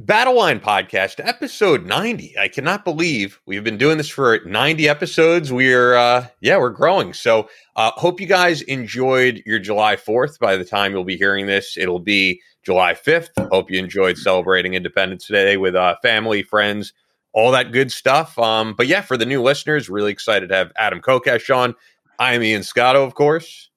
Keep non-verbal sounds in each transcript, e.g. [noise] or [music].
Battle Line Podcast, episode 90. I cannot believe we've been doing this for 90 episodes. We're, uh, yeah, we're growing. So, uh, hope you guys enjoyed your July 4th. By the time you'll be hearing this, it'll be July 5th. Hope you enjoyed celebrating Independence Day with uh, family, friends, all that good stuff. Um, but yeah, for the new listeners, really excited to have Adam Kokesh on. I am Ian Scotto, of course.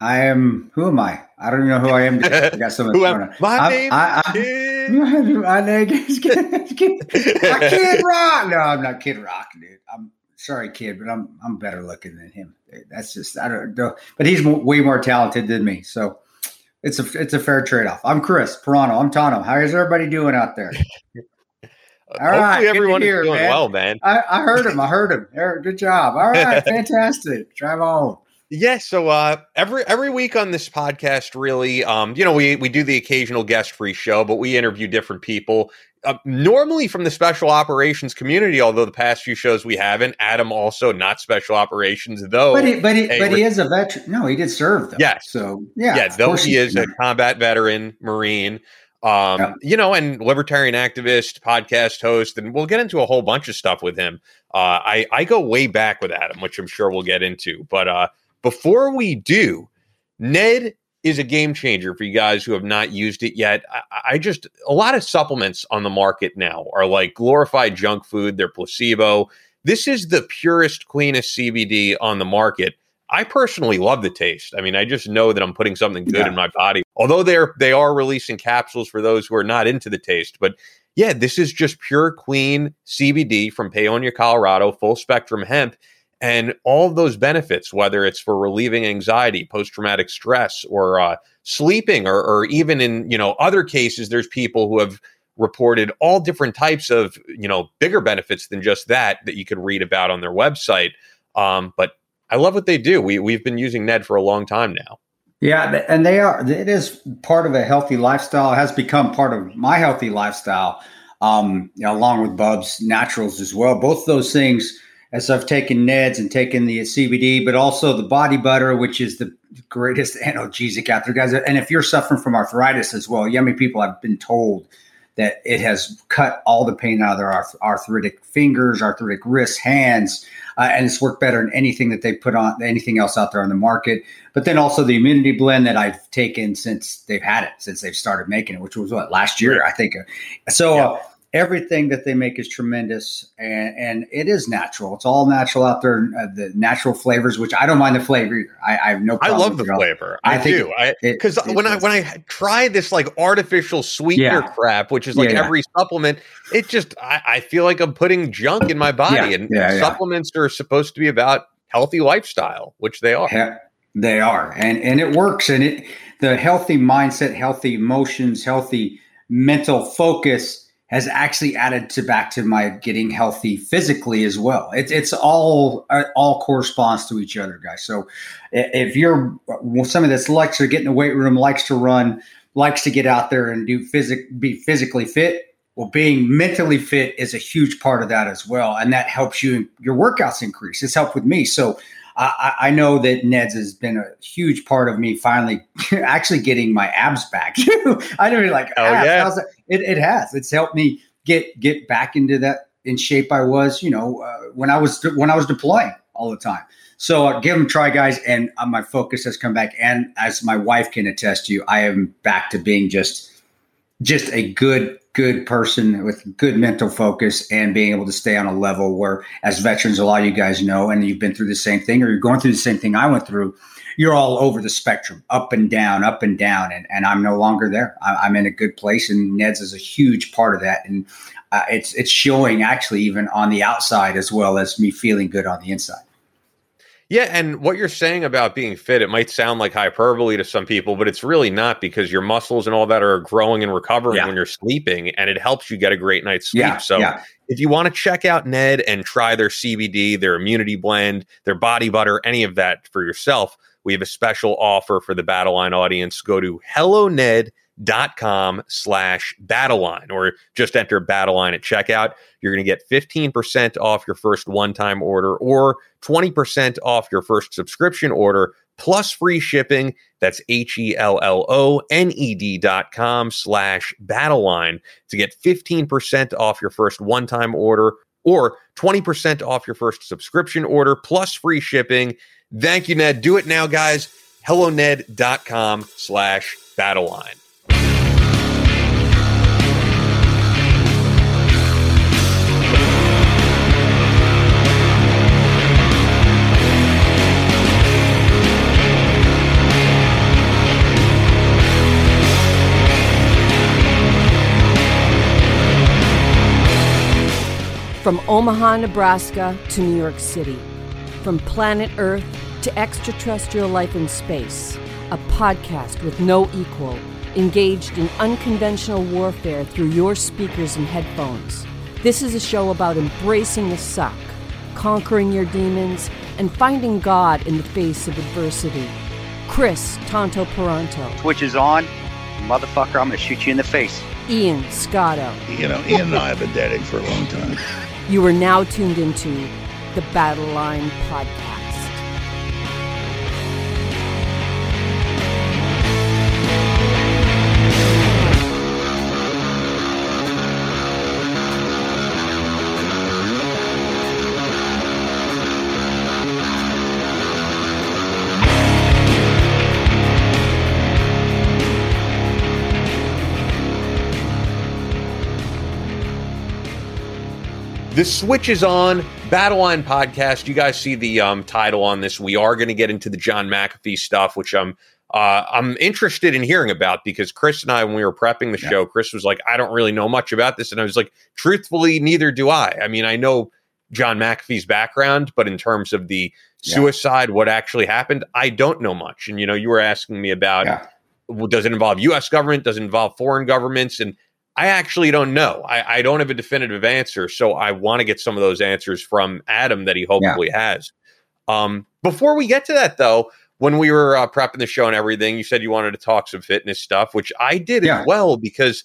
I am. Who am I? I don't even know who I am. I got so [laughs] much. who am, my name I, I, Kid. My name is Kid, Kid Rock. No, I'm not Kid Rock, dude. I'm sorry, Kid, but I'm I'm better looking than him. That's just I don't know. But he's way more talented than me, so it's a it's a fair trade off. I'm Chris Paronto. I'm Tonto. How is everybody doing out there? [laughs] All Hopefully right, everyone is doing man. well, man. I, I heard him. I heard him. Good job. All right, [laughs] fantastic. Drive on. Yeah, so uh, every every week on this podcast, really, um, you know, we we do the occasional guest free show, but we interview different people. Uh, normally from the special operations community, although the past few shows we haven't. Adam also not special operations, though. But he, but he, but he is a veteran. No, he did serve. Though. Yes. So yeah, yeah. Though he is a combat veteran, Marine. Um, yeah. you know, and libertarian activist, podcast host, and we'll get into a whole bunch of stuff with him. Uh, I I go way back with Adam, which I'm sure we'll get into, but uh before we do, Ned is a game changer for you guys who have not used it yet. I, I, just a lot of supplements on the market now are like glorified junk food. They're placebo. This is the purest, cleanest CBD on the market. I personally love the taste. I mean, I just know that I'm putting something good yeah. in my body. Although they're they are releasing capsules for those who are not into the taste, but yeah, this is just pure, clean CBD from Paonia, Colorado, full spectrum hemp and all those benefits, whether it's for relieving anxiety, post traumatic stress, or uh, sleeping, or, or even in you know other cases, there's people who have reported all different types of you know bigger benefits than just that that you could read about on their website. Um, but I love what they do. We we've been using Ned for a long time now. Yeah, and they are. It is part of a healthy lifestyle. It has become part of my healthy lifestyle, um, you know, along with Bubs Naturals as well. Both those things as I've taken Neds and taken the CBD, but also the body butter, which is the greatest [laughs] analgesic out there, guys. And if you're suffering from arthritis as well, yummy people have been told that it has cut all the pain out of their arth- arthritic fingers, arthritic wrists, hands, uh, and it's worked better than anything that they put on anything else out there on the market. But then also the immunity blend that I've taken since they've had it, since they've started making it, which was what last year, I think. So. Yeah. Uh, everything that they make is tremendous and, and it is natural. It's all natural out there. Uh, the natural flavors, which I don't mind the flavor either. I, I have no. I love the flavor. I, I do. because when I when I try this like artificial sweetener yeah. crap, which is like yeah, every yeah. supplement, it just I, I, feel like I'm putting junk in my body. and supplements are supposed to be about healthy lifestyle, which they are. they are, and and it works. And it the healthy mindset, healthy emotions, healthy mental focus has actually added to back to my getting healthy physically as well. It's it's all uh, all corresponds to each other, guys. So if you're somebody that's likes to get in the weight room, likes to run, likes to get out there and do physic be physically fit, well, being mentally fit is a huge part of that as well, and that helps you your workouts increase. It's helped with me. So I, I, know that Ned's has been a huge part of me finally [laughs] actually getting my abs back. [laughs] I didn't really like oh, abs. Yeah. It, it has. It's helped me get get back into that in shape I was, you know, uh, when I was when I was deploying all the time. So uh, give them a try, guys, and uh, my focus has come back. And as my wife can attest to, you, I am back to being just just a good good person with good mental focus and being able to stay on a level where as veterans a lot of you guys know and you've been through the same thing or you're going through the same thing i went through you're all over the spectrum up and down up and down and, and i'm no longer there I, am in a good place and ned's is a huge part of that and uh, it's it's showing actually even on the outside as well as me feeling good on the inside yeah, and what you're saying about being fit, it might sound like hyperbole to some people, but it's really not because your muscles and all that are growing and recovering yeah. when you're sleeping, and it helps you get a great night's sleep. Yeah, so yeah. if you want to check out Ned and try their CBD, their immunity blend, their body butter, any of that for yourself, we have a special offer for the Battle Line audience. Go to helloned.com com slash battleline or just enter battleline at checkout. You're going to get 15% off your first one-time order or 20% off your first subscription order plus free shipping. That's h-e-l-l-o-n-e-d dot com slash battleline to get 15% off your first one-time order or 20% off your first subscription order plus free shipping thank you ned. Do it now guys. Helloned.com slash battleline From Omaha, Nebraska to New York City, from planet Earth to extraterrestrial life in space, a podcast with no equal, engaged in unconventional warfare through your speakers and headphones. This is a show about embracing the suck, conquering your demons, and finding God in the face of adversity. Chris Tonto Paronto. Twitch is on. Motherfucker, I'm going to shoot you in the face. Ian Scotto. You know, Ian and I have been dating for a long time. You are now tuned into the Battle Line Podcast. The switch is on. Battleline podcast. You guys see the um, title on this. We are going to get into the John McAfee stuff, which I'm uh, I'm interested in hearing about because Chris and I, when we were prepping the yeah. show, Chris was like, "I don't really know much about this," and I was like, "Truthfully, neither do I." I mean, I know John McAfee's background, but in terms of the suicide, yeah. what actually happened, I don't know much. And you know, you were asking me about. Yeah. Well, does it involve U.S. government? Does it involve foreign governments? And I actually don't know. I, I, don't have a definitive answer, so I want to get some of those answers from Adam that he hopefully yeah. has. Um, before we get to that, though, when we were uh, prepping the show and everything, you said you wanted to talk some fitness stuff, which I did yeah. as well because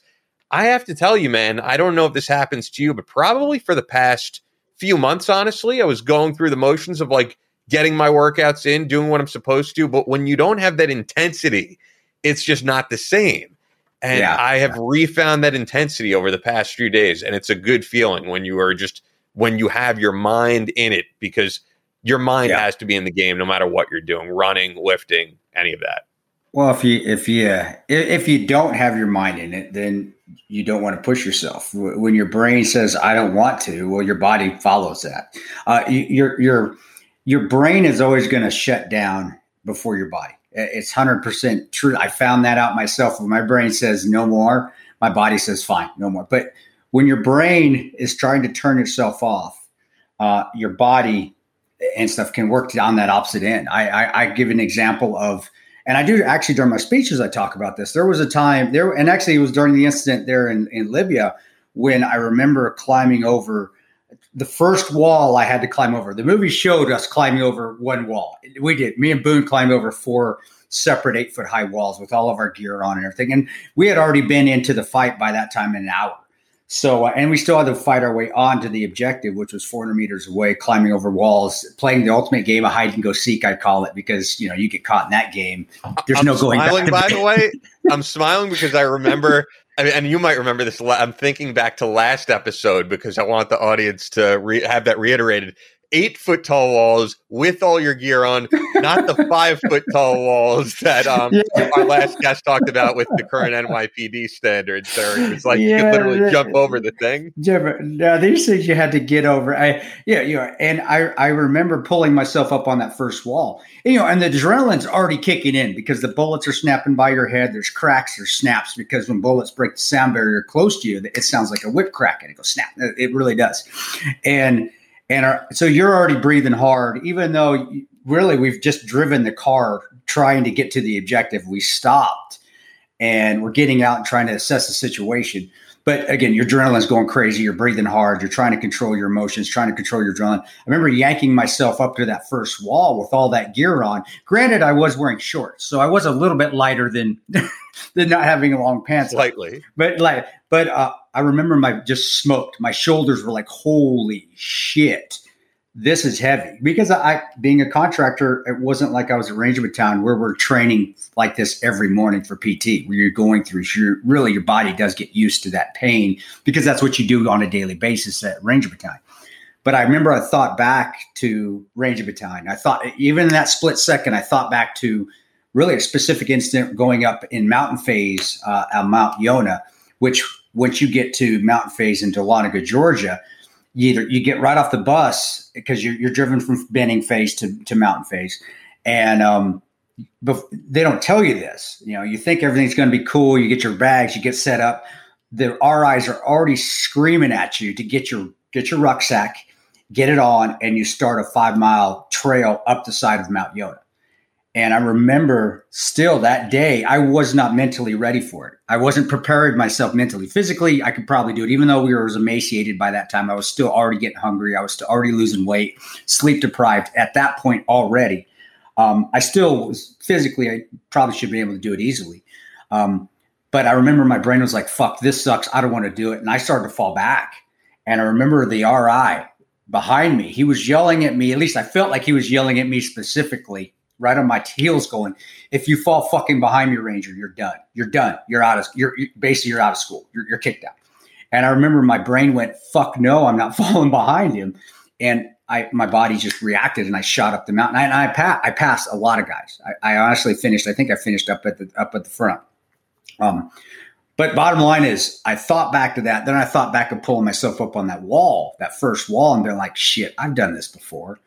I have to tell you, man, I don't know if this happens to you, but probably for the past few months, honestly, I was going through the motions of like getting my workouts in, doing what I'm supposed to, but when you don't have that intensity, it's just not the same. And yeah. I have refound that intensity over the past few days. And it's a good feeling when you are just, when you have your mind in it, because your mind yeah. has to be in the game no matter what you're doing running, lifting, any of that. Well, if you, if you, if you don't have your mind in it, then you don't want to push yourself. When your brain says, I don't want to, well, your body follows that. Uh, your, your, your brain is always going to shut down before your body. It's 100% true. I found that out myself. When my brain says no more, my body says fine, no more. But when your brain is trying to turn itself off, uh, your body and stuff can work on that opposite end. I, I, I, give an example of, and I do actually during my speeches, I talk about this. There was a time there, and actually it was during the incident there in, in Libya when I remember climbing over the first wall I had to climb over. The movie showed us climbing over one wall. We did. Me and Boone climbed over four separate eight foot high walls with all of our gear on and everything. And we had already been into the fight by that time in an hour. So, uh, and we still had to fight our way on to the objective, which was 400 meters away, climbing over walls, playing the ultimate game of hide and go seek, I call it, because you know you get caught in that game. There's I'm no going smiling, back. By the way, I'm smiling because I remember [laughs] I mean, and you might remember this. I'm thinking back to last episode because I want the audience to re- have that reiterated eight foot tall walls with all your gear on, not the [laughs] five foot tall walls that um, yeah. our last guest talked about with the current NYPD standards. There, it's like yeah, you could literally jump over the thing. Yeah, these things you had to get over. I yeah, you know, and I I remember pulling myself up on that first wall. And, you know, and the adrenaline's already kicking in because the bullets are snapping by your head. There's cracks, there's snaps because when bullets break the sound barrier close to you, it sounds like a whip crack and it goes snap. It really does, and and are, so you're already breathing hard, even though really we've just driven the car trying to get to the objective. We stopped and we're getting out and trying to assess the situation. But again, your adrenaline's going crazy. You're breathing hard. You're trying to control your emotions, trying to control your adrenaline. I remember yanking myself up to that first wall with all that gear on. Granted, I was wearing shorts, so I was a little bit lighter than [laughs] than not having long pants. Slightly, but like, but uh, I remember my just smoked. My shoulders were like, holy shit this is heavy because I, being a contractor, it wasn't like I was at Ranger Battalion where we're training like this every morning for PT, where you're going through, you're, really your body does get used to that pain because that's what you do on a daily basis at Ranger Battalion. But I remember I thought back to Ranger Battalion. I thought, even in that split second, I thought back to really a specific incident going up in mountain phase uh, at Mount Yonah, which once you get to mountain phase in Dahlonega, Georgia, you either you get right off the bus because you're, you're driven from Benning Phase to, to mountain Phase, and um, they don't tell you this. You know you think everything's going to be cool you get your bags you get set up. The RIs are already screaming at you to get your get your rucksack get it on and you start a five mile trail up the side of Mount Yonah and I remember still that day, I was not mentally ready for it. I wasn't prepared myself mentally. Physically, I could probably do it. Even though we were emaciated by that time, I was still already getting hungry. I was still already losing weight, sleep deprived at that point already. Um, I still was physically, I probably should be able to do it easily. Um, but I remember my brain was like, fuck, this sucks. I don't want to do it. And I started to fall back. And I remember the RI behind me, he was yelling at me. At least I felt like he was yelling at me specifically right on my heels going, if you fall fucking behind me, Ranger, you're done. You're done. You're out of, you're, you're basically, you're out of school. You're, you're kicked out. And I remember my brain went, fuck no, I'm not [laughs] falling behind him. And I, my body just reacted and I shot up the mountain. And I, I, I passed a lot of guys. I, I, honestly finished, I think I finished up at the, up at the front. Um, but bottom line is, I thought back to that. Then I thought back of pulling myself up on that wall, that first wall, and being like, shit, I've done this before.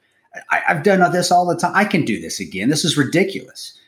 I, have done this all the time. I can do this again. This is ridiculous.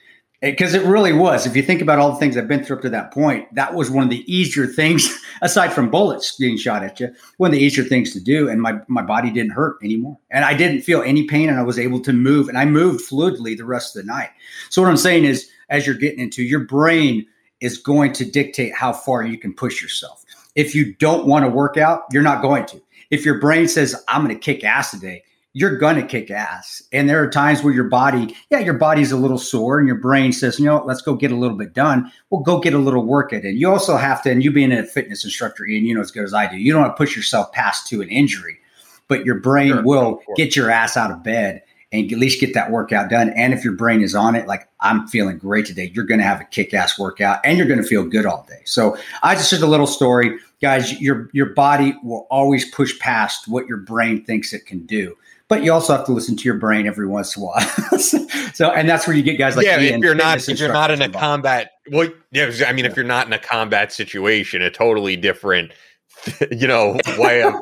Because it, it really was. If you think about all the things I've been through up to that point, that was one of the easier things, [laughs] aside from bullets being shot at you, one of the easier things to do. And my, my body didn't hurt anymore. And I didn't feel any pain and I was able to move. And I moved fluidly the rest of the night. So, what I'm saying is, as you're getting into your brain, is going to dictate how far you can push yourself. If you don't want to work out, you're not going to. If your brain says, I'm going to kick ass today, you're going to kick ass. And there are times where your body, yeah, your body's a little sore and your brain says, you know, let's go get a little bit done. Well, go get a little work at it. You also have to, and you being a fitness instructor, Ian, you know as good as I do, you don't want to push yourself past to an injury, but your brain sure, will get your ass out of bed and at least get that workout done. And if your brain is on it, like I'm feeling great today, you're going to have a kick ass workout and you're going to feel good all day. So I just did a little story. Guys, your your body will always push past what your brain thinks it can do but you also have to listen to your brain every once in a while. [laughs] so, and that's where you get guys like yeah. Ian, if you're not if you're not in a combat, well, yeah. I mean, yeah. if you're not in a combat situation, a totally different, [laughs] you know, way of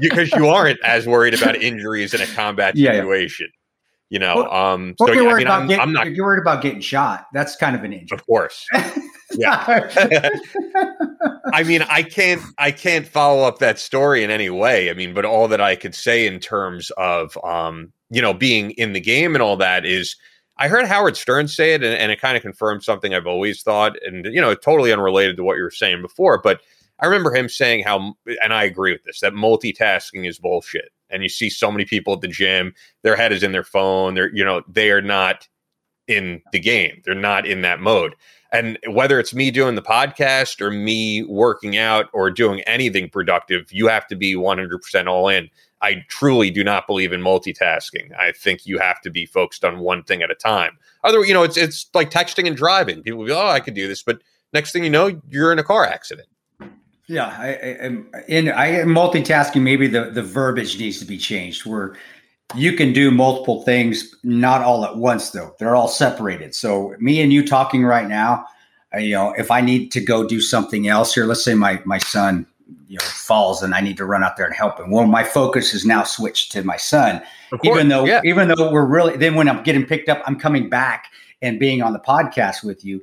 because you aren't as worried about [laughs] injuries in a combat situation. Yeah, you know, well, um, so yeah, I mean, I'm, getting, I'm, not. You're worried about getting shot. That's kind of an injury, of course. Yeah. [laughs] I mean, I can't I can't follow up that story in any way. I mean, but all that I could say in terms of um, you know, being in the game and all that is I heard Howard Stern say it and, and it kind of confirmed something I've always thought and you know, totally unrelated to what you were saying before, but I remember him saying how and I agree with this, that multitasking is bullshit. And you see so many people at the gym, their head is in their phone, they're you know, they are not in the game. They're not in that mode. And whether it's me doing the podcast or me working out or doing anything productive, you have to be 100% all in. I truly do not believe in multitasking. I think you have to be focused on one thing at a time. Other, you know, it's it's like texting and driving. People go, "Oh, I could do this," but next thing you know, you're in a car accident. Yeah, I, I, in I multitasking. Maybe the the verbiage needs to be changed. Where you can do multiple things, not all at once, though. They're all separated. So, me and you talking right now, uh, you know, if I need to go do something else here, let's say my my son, you know, falls and I need to run out there and help him. Well, my focus is now switched to my son, even though yeah. even though we're really then when I'm getting picked up, I'm coming back and being on the podcast with you.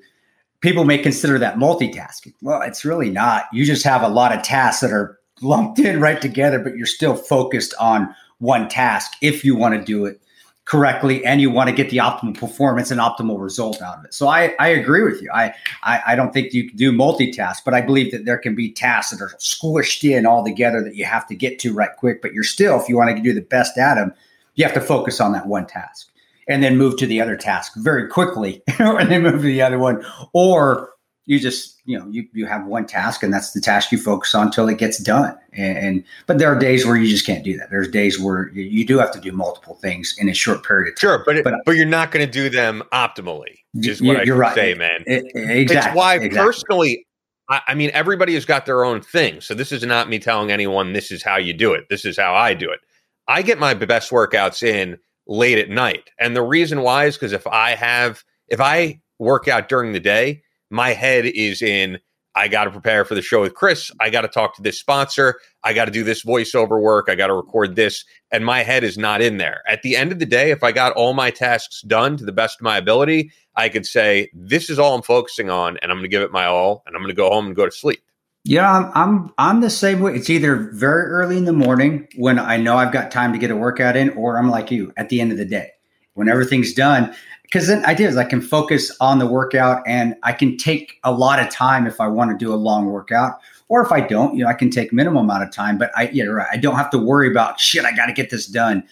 People may consider that multitasking. Well, it's really not. You just have a lot of tasks that are lumped in right together, but you're still focused on one task if you want to do it correctly and you want to get the optimal performance and optimal result out of it. So I, I agree with you. I, I, I don't think you can do multitask, but I believe that there can be tasks that are squished in all together that you have to get to right quick. But you're still, if you want to do the best at them, you have to focus on that one task and then move to the other task very quickly [laughs] and then move to the other one. Or you just you know you, you have one task and that's the task you focus on until it gets done. And, and, but there are days where you just can't do that. There's days where you, you do have to do multiple things in a short period of time. Sure but but, uh, but you're not going to do them optimally is what you're I right. say man. it, exactly it's why exactly. personally I, I mean everybody has got their own thing. So this is not me telling anyone this is how you do it. This is how i do it. I get my best workouts in late at night. And the reason why is because if i have if i work out during the day my head is in I got to prepare for the show with Chris. I got to talk to this sponsor. I got to do this voiceover work. I got to record this. And my head is not in there. At the end of the day, if I got all my tasks done to the best of my ability, I could say, this is all I'm focusing on and I'm going to give it my all and I'm going to go home and go to sleep. Yeah, I'm, I'm I'm the same way. It's either very early in the morning when I know I've got time to get a workout in, or I'm like you at the end of the day when everything's done because then I is I can focus on the workout and I can take a lot of time if I want to do a long workout. Or if I don't, you know, I can take minimum amount of time. But I, yeah, right. I don't have to worry about shit. I got to get this done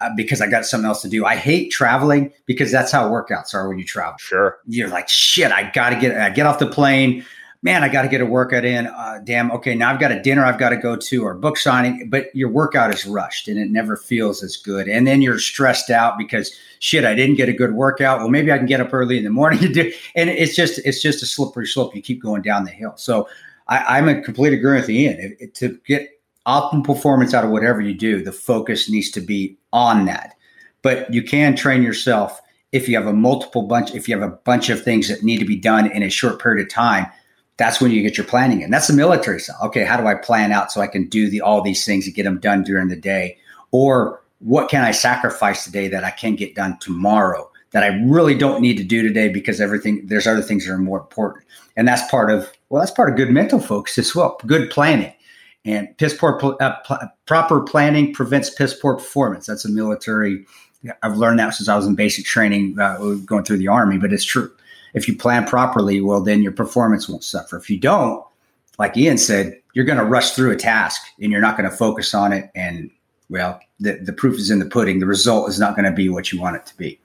uh, because I got something else to do. I hate traveling because that's how workouts are when you travel. Sure, you're like shit. I got to get. I get off the plane man, I got to get a workout in. Uh, damn, okay, now I've got a dinner I've got to go to or book signing, but your workout is rushed and it never feels as good. And then you're stressed out because shit, I didn't get a good workout. Well, maybe I can get up early in the morning to do. [laughs] And it's just it's just a slippery slope. You keep going down the hill. So I, am in complete agreement with Ian. It, it, to get optimal performance out of whatever you do, the focus needs to be on that. But you can train yourself if you have a multiple bunch, if you have a bunch of things that need to be done in a short period of time that's when you get your planning in. That's the military style. Okay, how do I plan out so I can do the all these things and get them done during the day? Or what can I sacrifice today that I can get done tomorrow that I really don't need to do today because everything there's other things that are more important. And that's part of well, that's part of good mental focus as well. Good planning and piss poor uh, pl- proper planning prevents piss poor performance. That's a military. I've learned that since I was in basic training, uh, going through the army, but it's true if you plan properly, well, then your performance won't suffer. If you don't, like Ian said, you're going to rush through a task and you're not going to focus on it. And well, the, the proof is in the pudding. The result is not going to be what you want it to be.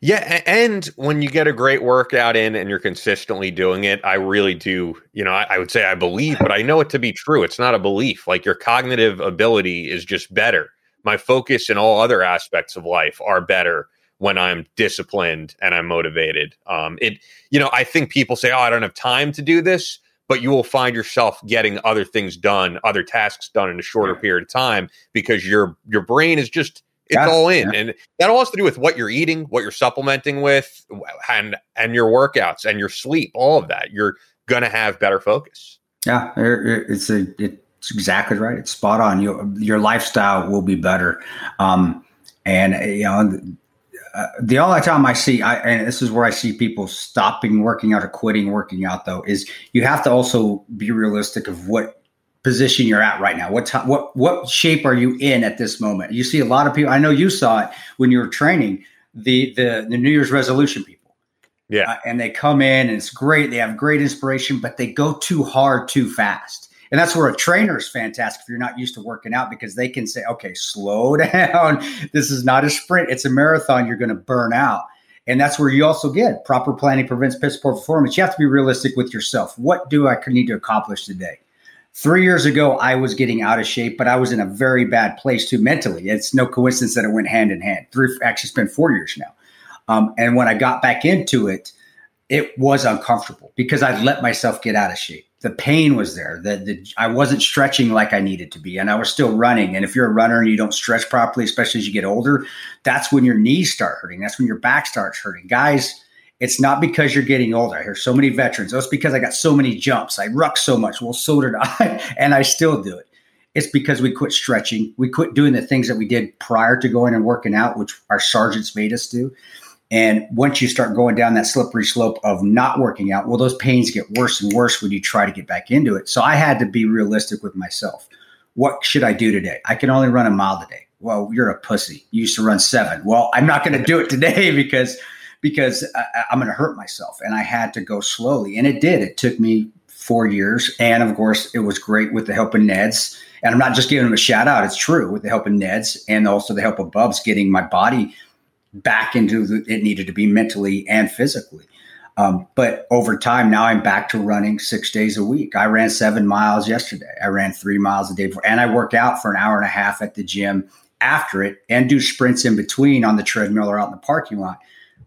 Yeah, and when you get a great workout in and you're consistently doing it, I really do, you know, I, I, would say I believe, but I know it to be true. It's not a belief. Like your cognitive ability is just better. My focus in all other aspects of life are better when I'm disciplined and I'm motivated. Um, it, you know, I think people say, "Oh, I don't have time to do this," but you will find yourself getting other things done, other tasks done in a shorter yeah. period of time because your your brain is just it's yeah, all in, yeah. and that all has to do with what you're eating, what you're supplementing with, and and your workouts and your sleep. All of that, you're gonna have better focus. Yeah, it's a it's exactly right. It's spot on. Your your lifestyle will be better. Um, and you know uh, the only time I see, I, and this is where I see people stopping working out or quitting working out, though, is you have to also be realistic of what position you're at right now. What t- what what shape are you in at this moment? You see a lot of people. I know you saw it when you were training the the, the New Year's resolution people. Yeah, uh, and they come in and it's great. They have great inspiration, but they go too hard too fast. And that's where a trainer is fantastic if you're not used to working out because they can say, okay, slow [laughs] down. This is not a sprint, it's a marathon. You're going to burn out. And that's where you also get proper planning prevents piss poor performance. You have to be realistic with yourself. What do I need to accomplish today? Three years ago, I was getting out of shape, but I was in a very bad place too mentally. It's no coincidence that it went hand in hand. Three, actually, been four years now. Um, and when I got back into it, it was uncomfortable because I let myself get out of shape the pain was there. that the I wasn't stretching like I needed to be, and I was still running. And if you're a runner and you don't stretch properly, especially as you get older, that's when your knees start hurting. That's when your back starts hurting. Guys, it's not because you're getting older. I hear so many veterans. Oh, it's because I got so many jumps. I ruck so much. Well, so did [laughs] I, and I still do it. It's because we quit stretching. We quit doing the things that we did prior to going and working out, which our sergeants made us do. And once you start going down that slippery slope of not working out, well, those pains get worse and worse when you try to get back into it. So I had to be realistic with myself. What should I do today? I can only run a mile today. well, you're a pussy. You used to run seven. Well, I'm not going to do it today [laughs] because because I, I'm going to hurt myself. And I had to go slowly, and it did. It took me four years, and of course, it was great with the help of Neds. And I'm not just giving him a shout out; it's true with the help of Neds and also the help of Bubs getting my body back into the, it needed to be mentally and physically. Um, but over time, now I'm back to running six days a week. I ran seven miles yesterday. I ran three miles a day before, and I work out for an hour and a half at the gym after it and do sprints in between on the treadmill or out in the parking lot.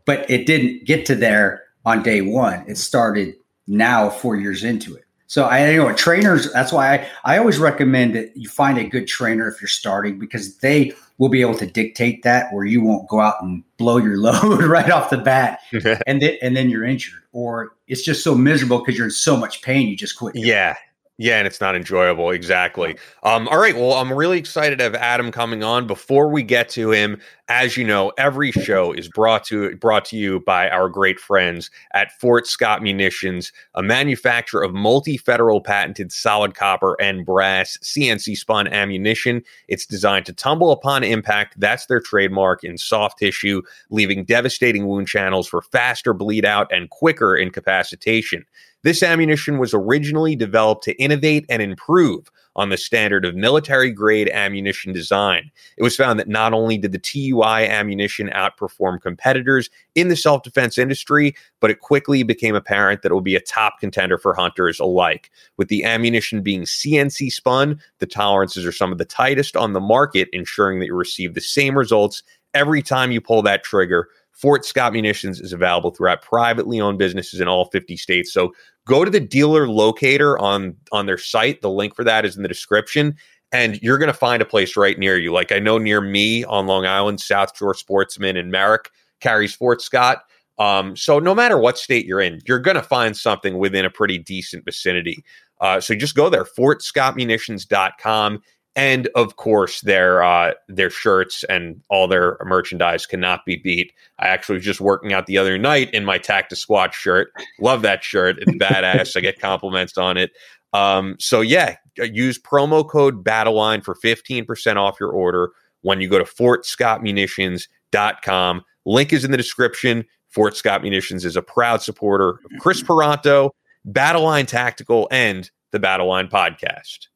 But it didn't get to there on day one. It started now, four years into it. So I you know trainers. That's why I, I always recommend that you find a good trainer if you're starting because they will be able to dictate that where you won't go out and blow your load [laughs] right off the bat and then and then you're injured or it's just so miserable because you're in so much pain you just quit. Yeah, yeah, and it's not enjoyable. Exactly. Um, all right. Well, I'm really excited to have Adam coming on. Before we get to him, as you know, every show is brought to brought to you by our great friends at Fort Scott Munitions, a manufacturer of multi-federal patented solid copper and brass CNC spun ammunition. It's designed to tumble upon impact. That's their trademark in soft tissue, leaving devastating wound channels for faster bleed out and quicker incapacitation. This ammunition was originally developed to innovate and improve on the standard of military grade ammunition design. It was found that not only did the TUI ammunition outperform competitors in the self defense industry, but it quickly became apparent that it will be a top contender for hunters alike. With the ammunition being CNC spun, the tolerances are some of the tightest on the market, ensuring that you receive the same results every time you pull that trigger. Fort Scott Munitions is available throughout privately owned businesses in all 50 states. So go to the dealer locator on on their site. The link for that is in the description. And you're going to find a place right near you. Like I know near me on Long Island, South Shore Sportsman and Merrick carries Fort Scott. Um, so no matter what state you're in, you're going to find something within a pretty decent vicinity. Uh, so just go there, fortscottmunitions.com and of course their uh, their shirts and all their merchandise cannot be beat. I actually was just working out the other night in my Tacta Squat shirt. Love that shirt. It's badass. I get compliments on it. Um, so yeah, use promo code Battleline for 15% off your order when you go to fortscottmunitions.com. Link is in the description. Fort Scott Munitions is a proud supporter of Chris Paronto, Battleline Tactical, and the Battleline podcast.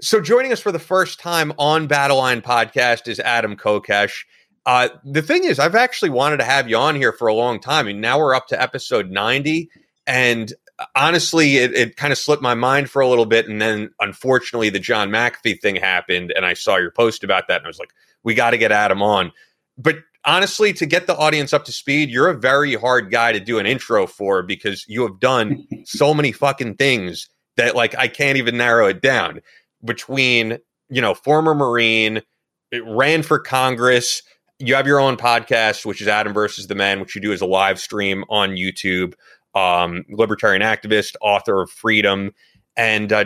So, joining us for the first time on Battleline Podcast is Adam Kokesh. Uh, the thing is, I've actually wanted to have you on here for a long time, and now we're up to episode 90. And honestly, it, it kind of slipped my mind for a little bit. And then, unfortunately, the John McAfee thing happened, and I saw your post about that, and I was like, we got to get Adam on. But honestly, to get the audience up to speed, you're a very hard guy to do an intro for because you have done [laughs] so many fucking things that, like, I can't even narrow it down between you know former marine it ran for congress. You have your own podcast which is adam versus the men which you do as a live stream on youtube. Um, libertarian activist author of freedom. And uh,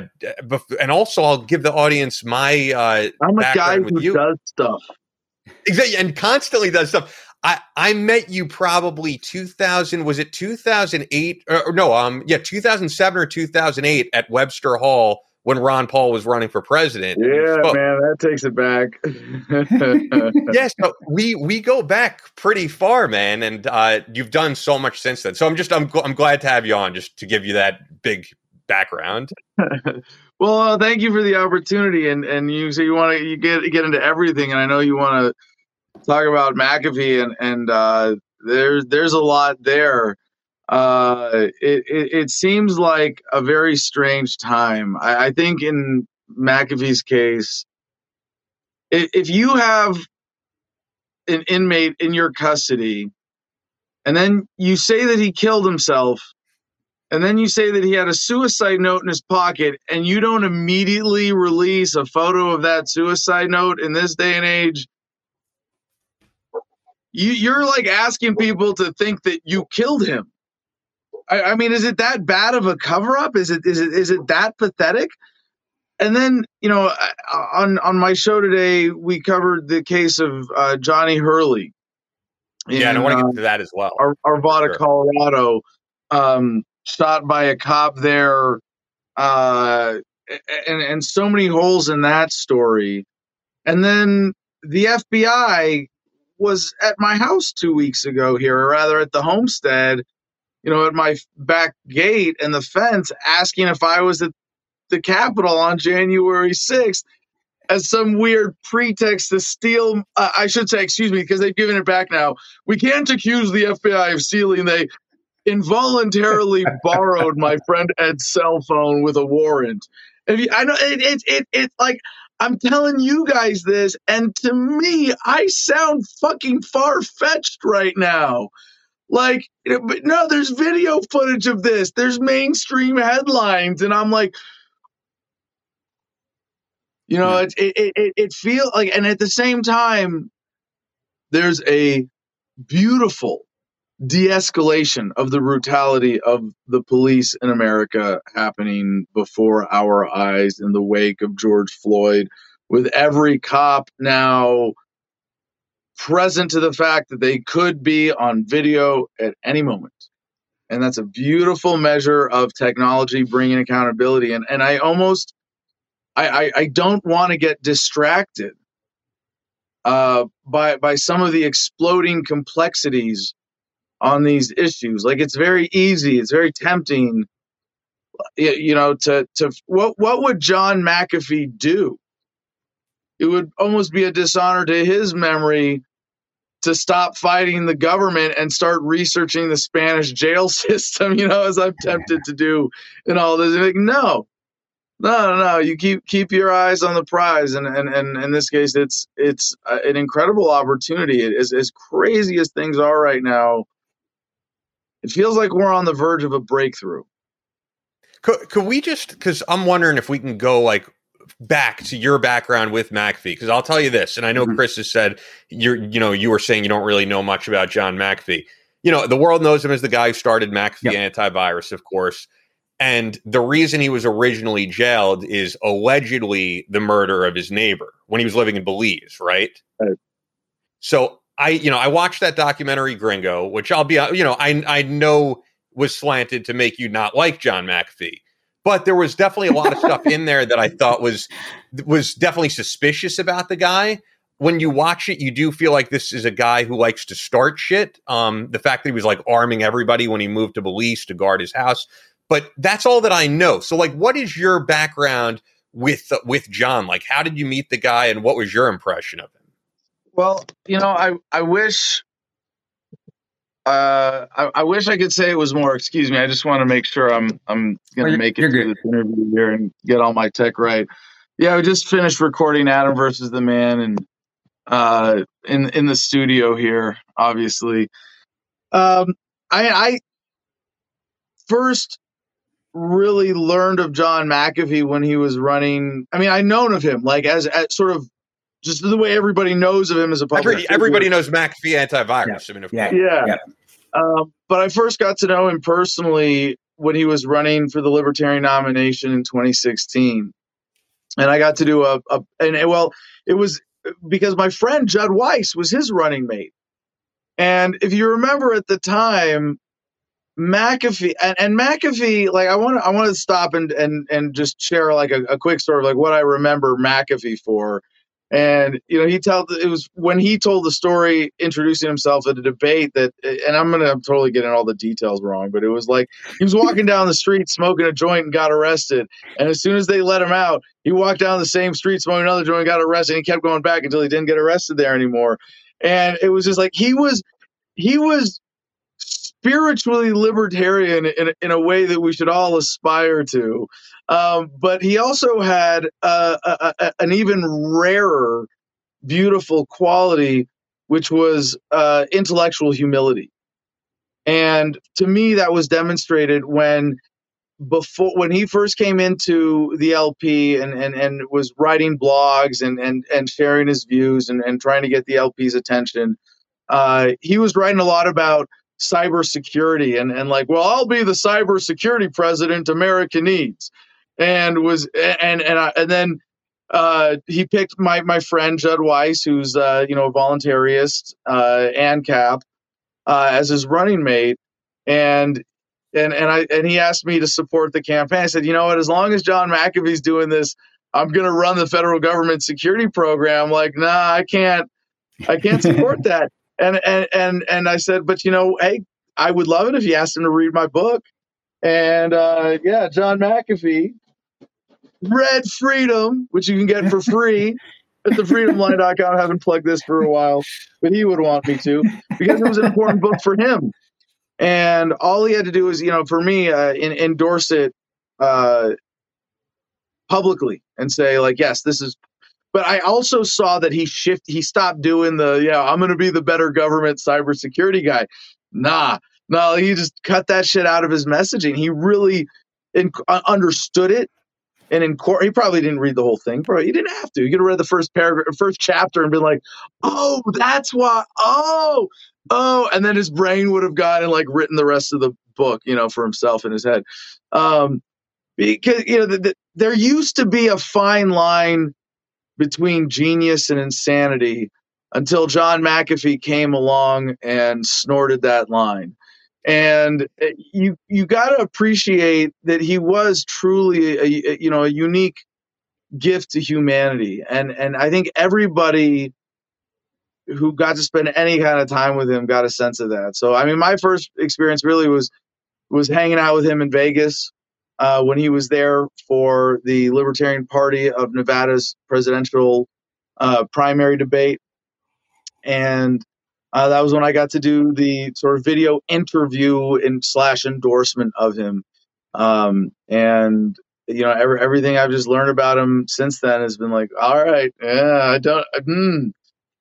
and also i'll give the audience my uh i'm a guy who you. does stuff. Exactly and constantly does stuff. I, I met you probably 2000 was it 2008 or, or no um yeah 2007 or 2008 at Webster Hall when Ron Paul was running for president. Yeah, man, that takes it back. [laughs] yes, [laughs] we we go back pretty far, man, and uh, you've done so much since then. So I'm just I'm I'm glad to have you on, just to give you that big background. [laughs] well, uh, thank you for the opportunity, and and you say you want to you get get into everything, and I know you want to talk about McAfee, and and uh, there's there's a lot there uh, it, it, it, seems like a very strange time. I, I think in McAfee's case, if, if you have an inmate in your custody and then you say that he killed himself and then you say that he had a suicide note in his pocket and you don't immediately release a photo of that suicide note in this day and age you, you're like asking people to think that you killed him I, I mean, is it that bad of a cover up? Is it is it is it that pathetic? And then you know, on on my show today, we covered the case of uh, Johnny Hurley. yeah, and I want to get uh, to that as well. Ar- Arvada, sure. Colorado, um, shot by a cop there, uh, and and so many holes in that story. And then the FBI was at my house two weeks ago here, or rather at the homestead, you know, at my back gate and the fence, asking if I was at the Capitol on January 6th as some weird pretext to steal. Uh, I should say, excuse me, because they've given it back now. We can't accuse the FBI of stealing. They involuntarily [laughs] borrowed my friend Ed's cell phone with a warrant. If you, I know it, it, it, it, like I'm telling you guys this, and to me, I sound fucking far fetched right now. Like, but no, there's video footage of this. There's mainstream headlines, and I'm like, you know, it it it, it feels like, and at the same time, there's a beautiful de-escalation of the brutality of the police in America happening before our eyes in the wake of George Floyd with every cop now present to the fact that they could be on video at any moment and that's a beautiful measure of technology bringing accountability and and I almost I I, I don't want to get distracted uh, by by some of the exploding complexities on these issues. Like it's very easy, it's very tempting, you know, to to what what would John McAfee do? It would almost be a dishonor to his memory to stop fighting the government and start researching the Spanish jail [laughs] system, you know, as I'm tempted to do in all this. Like, no, no, no, no. You keep keep your eyes on the prize, and and, and in this case, it's it's uh, an incredible opportunity. It is as crazy as things are right now it feels like we're on the verge of a breakthrough. Could, could we just, because I'm wondering if we can go like back to your background with McAfee, because I'll tell you this, and I know mm-hmm. Chris has said you're, you know, you were saying you don't really know much about John McAfee. You know, the world knows him as the guy who started McAfee yep. antivirus, of course. And the reason he was originally jailed is allegedly the murder of his neighbor when he was living in Belize, right? right. So I, you know, I watched that documentary Gringo, which I'll be, you know, I, I know was slanted to make you not like John McAfee, but there was definitely a lot of stuff [laughs] in there that I thought was was definitely suspicious about the guy. When you watch it, you do feel like this is a guy who likes to start shit. Um, the fact that he was like arming everybody when he moved to Belize to guard his house, but that's all that I know. So, like, what is your background with uh, with John? Like, how did you meet the guy, and what was your impression of him? Well, you know, I I wish uh, I, I, wish I could say it was more. Excuse me. I just want to make sure I'm I'm gonna well, make it through this interview here and get all my tech right. Yeah, we just finished recording Adam versus the Man and uh, in in the studio here, obviously. Um, I, I first really learned of John McAfee when he was running. I mean, I known of him like as, as sort of just the way everybody knows of him as a public. Every, everybody knows McAfee antivirus. Yeah. I mean, yeah, yeah. yeah. Um, but I first got to know him personally when he was running for the Libertarian nomination in 2016, and I got to do a, a and well, it was because my friend Judd Weiss was his running mate, and if you remember at the time, McAfee and, and McAfee, like I want to I want to stop and and and just share like a, a quick story of like what I remember McAfee for and you know, he told it was when he told the story, introducing himself at a debate that, and I'm gonna I'm totally get in all the details wrong, but it was like he was walking down the street smoking a joint and got arrested. And as soon as they let him out, he walked down the same street smoking another joint and got arrested. And he kept going back until he didn't get arrested there anymore. And it was just like he was, he was spiritually libertarian in, in a way that we should all aspire to. Um, but he also had uh, a, a, an even rarer, beautiful quality, which was uh, intellectual humility. And to me, that was demonstrated when before when he first came into the LP and, and, and was writing blogs and, and, and sharing his views and, and trying to get the LP's attention. Uh, he was writing a lot about cybersecurity and, and like, well, I'll be the cybersecurity president America needs and was and and I, and then uh, he picked my my friend Judd Weiss, who's uh, you know a voluntarist uh, ANCAP, uh, as his running mate, and and and I and he asked me to support the campaign. I said, you know what, as long as John McAfee's doing this, I'm going to run the federal government security program. Like, nah, I can't, I can't support [laughs] that. And, and, and, and I said, but you know, hey, I would love it if you asked him to read my book. And uh, yeah, John McAfee, read Freedom, which you can get for free [laughs] at thefreedomline.com. I haven't plugged this for a while, but he would want me to because it was an important book for him. And all he had to do was, you know, for me, uh, in, endorse it uh, publicly and say, like, yes, this is. But I also saw that he shift. He stopped doing the, yeah, I'm going to be the better government cybersecurity guy. Nah, no, he just cut that shit out of his messaging. He really in, uh, understood it and in court, he probably didn't read the whole thing. Bro, he didn't have to. He could have read the first paragraph, first chapter, and been like, "Oh, that's why." Oh, oh, and then his brain would have gone and like written the rest of the book, you know, for himself in his head. Um, because you know, the, the, there used to be a fine line between genius and insanity until John McAfee came along and snorted that line. And uh, you you got to appreciate that he was truly a, you know a unique gift to humanity. And and I think everybody who got to spend any kind of time with him got a sense of that. So I mean my first experience really was was hanging out with him in Vegas uh, when he was there for the Libertarian Party of Nevada's presidential uh, primary debate and uh, that was when I got to do the sort of video interview and slash endorsement of him. Um, and you know, every, everything I've just learned about him since then has been like, all right, yeah, I don't, mm,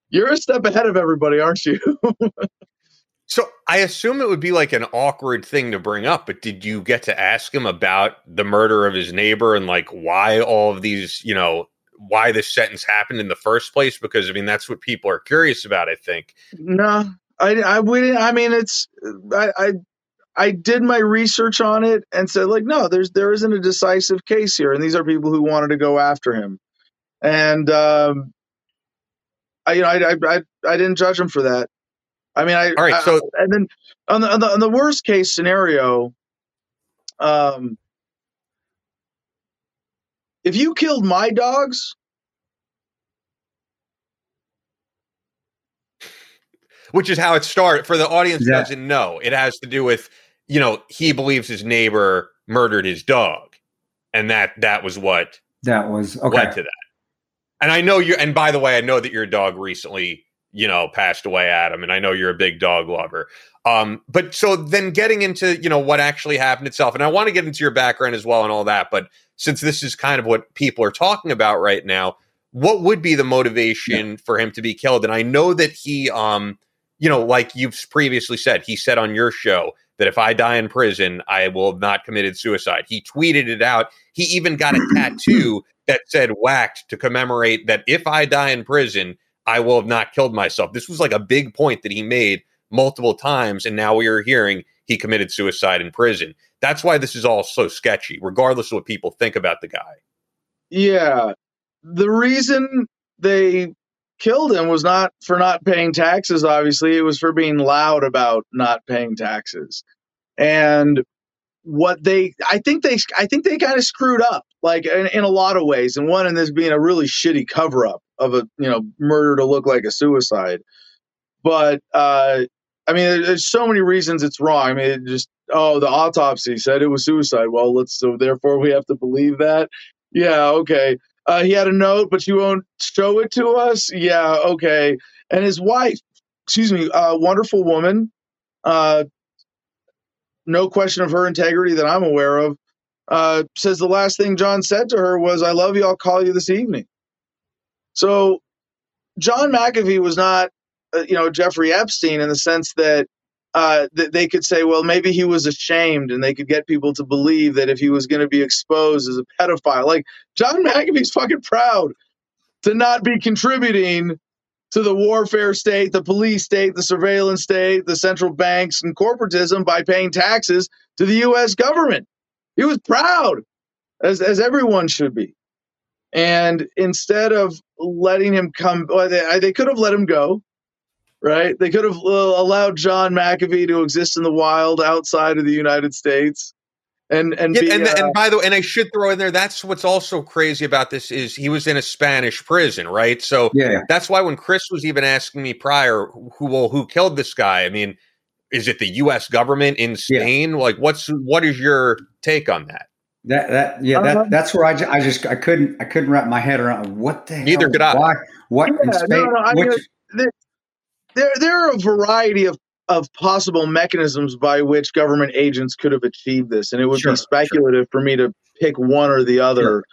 you're a step ahead of everybody, aren't you? [laughs] so I assume it would be like an awkward thing to bring up, but did you get to ask him about the murder of his neighbor and like why all of these, you know, why this sentence happened in the first place? Because I mean, that's what people are curious about. I think. No, I, I would. I mean, it's I, I I did my research on it and said like, no, there's there isn't a decisive case here, and these are people who wanted to go after him, and um, I you know I I I, I didn't judge him for that. I mean, I all right. So I, and then on the, on the on the worst case scenario, um, if you killed my dogs, which is how it started for the audience yeah. doesn't know. It has to do with, you know, he believes his neighbor murdered his dog. And that that was what that was okay. led to that. And I know you and by the way, I know that your dog recently, you know, passed away, Adam, and I know you're a big dog lover. Um, but so then getting into, you know, what actually happened itself, and I want to get into your background as well and all that, but since this is kind of what people are talking about right now, what would be the motivation yeah. for him to be killed? And I know that he, um, you know, like you've previously said, he said on your show that if I die in prison, I will have not committed suicide. He tweeted it out. He even got a [laughs] tattoo that said whacked to commemorate that if I die in prison, I will have not killed myself. This was like a big point that he made multiple times. And now we are hearing he committed suicide in prison. That's why this is all so sketchy, regardless of what people think about the guy. Yeah. The reason they killed him was not for not paying taxes, obviously. It was for being loud about not paying taxes. And what they I think they I think they kind of screwed up like in, in, a lot of ways and one in this being a really shitty cover up of a you know murder to look like a suicide but uh I mean there's so many reasons it's wrong I mean it just oh, the autopsy said it was suicide. Well, let's so therefore we have to believe that. Yeah, okay. Uh, he had a note, but you won't show it to us. Yeah, okay. And his wife, excuse me, uh, wonderful woman. Uh, no question of her integrity that I'm aware of. Uh, says the last thing John said to her was, "I love you. I'll call you this evening." So, John McAfee was not, uh, you know, Jeffrey Epstein in the sense that uh, th- they could say, well, maybe he was ashamed, and they could get people to believe that if he was going to be exposed as a pedophile, like John McAfee's fucking proud to not be contributing to the warfare state, the police state, the surveillance state, the central banks, and corporatism by paying taxes to the U.S. government. He was proud, as as everyone should be. And instead of letting him come, well, they, they could have let him go right? They could have uh, allowed John McAfee to exist in the wild outside of the United States and and Yeah, be, and, uh, and by the way, and I should throw in there. That's what's also crazy about this is he was in a Spanish prison, right? So Yeah. that's why when Chris was even asking me prior, who well, who killed this guy? I mean, is it the U.S. government in Spain? Like, what's what is your take on that? That that yeah that that's where I, ju- I just I couldn't I couldn't wrap my head around what the Neither hell, could I. why what in Yeah, Spain no, no, I mean, which, there there are a variety of of possible mechanisms by which government agents could have achieved this, and it would Sure, be sure. speculative for me to pick one or the other.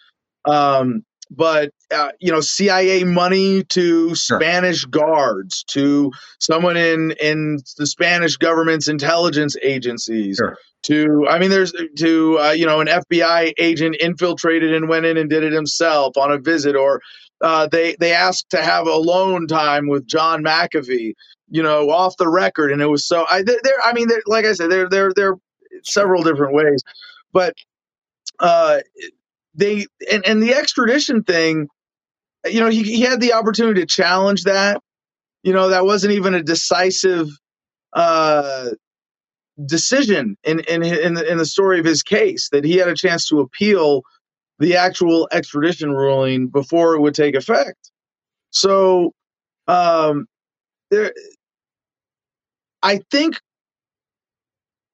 Um, but uh, you know, CIA money to Sure. Spanish guards, to someone in in the Spanish government's intelligence agencies, Sure. to I mean, there's to uh, you know an FBI agent infiltrated and went in and did it himself on a visit, or uh, they they asked to have alone time with John McAfee, you know, off the record, and it was so. I there, I mean, like I said, there there there several different ways, but uh, they and and the extradition thing, you know, he he had the opportunity to challenge that. You know, that wasn't even a decisive uh decision in in in the, in the story of his case that he had a chance to appeal the actual extradition ruling before it would take effect. So um there I think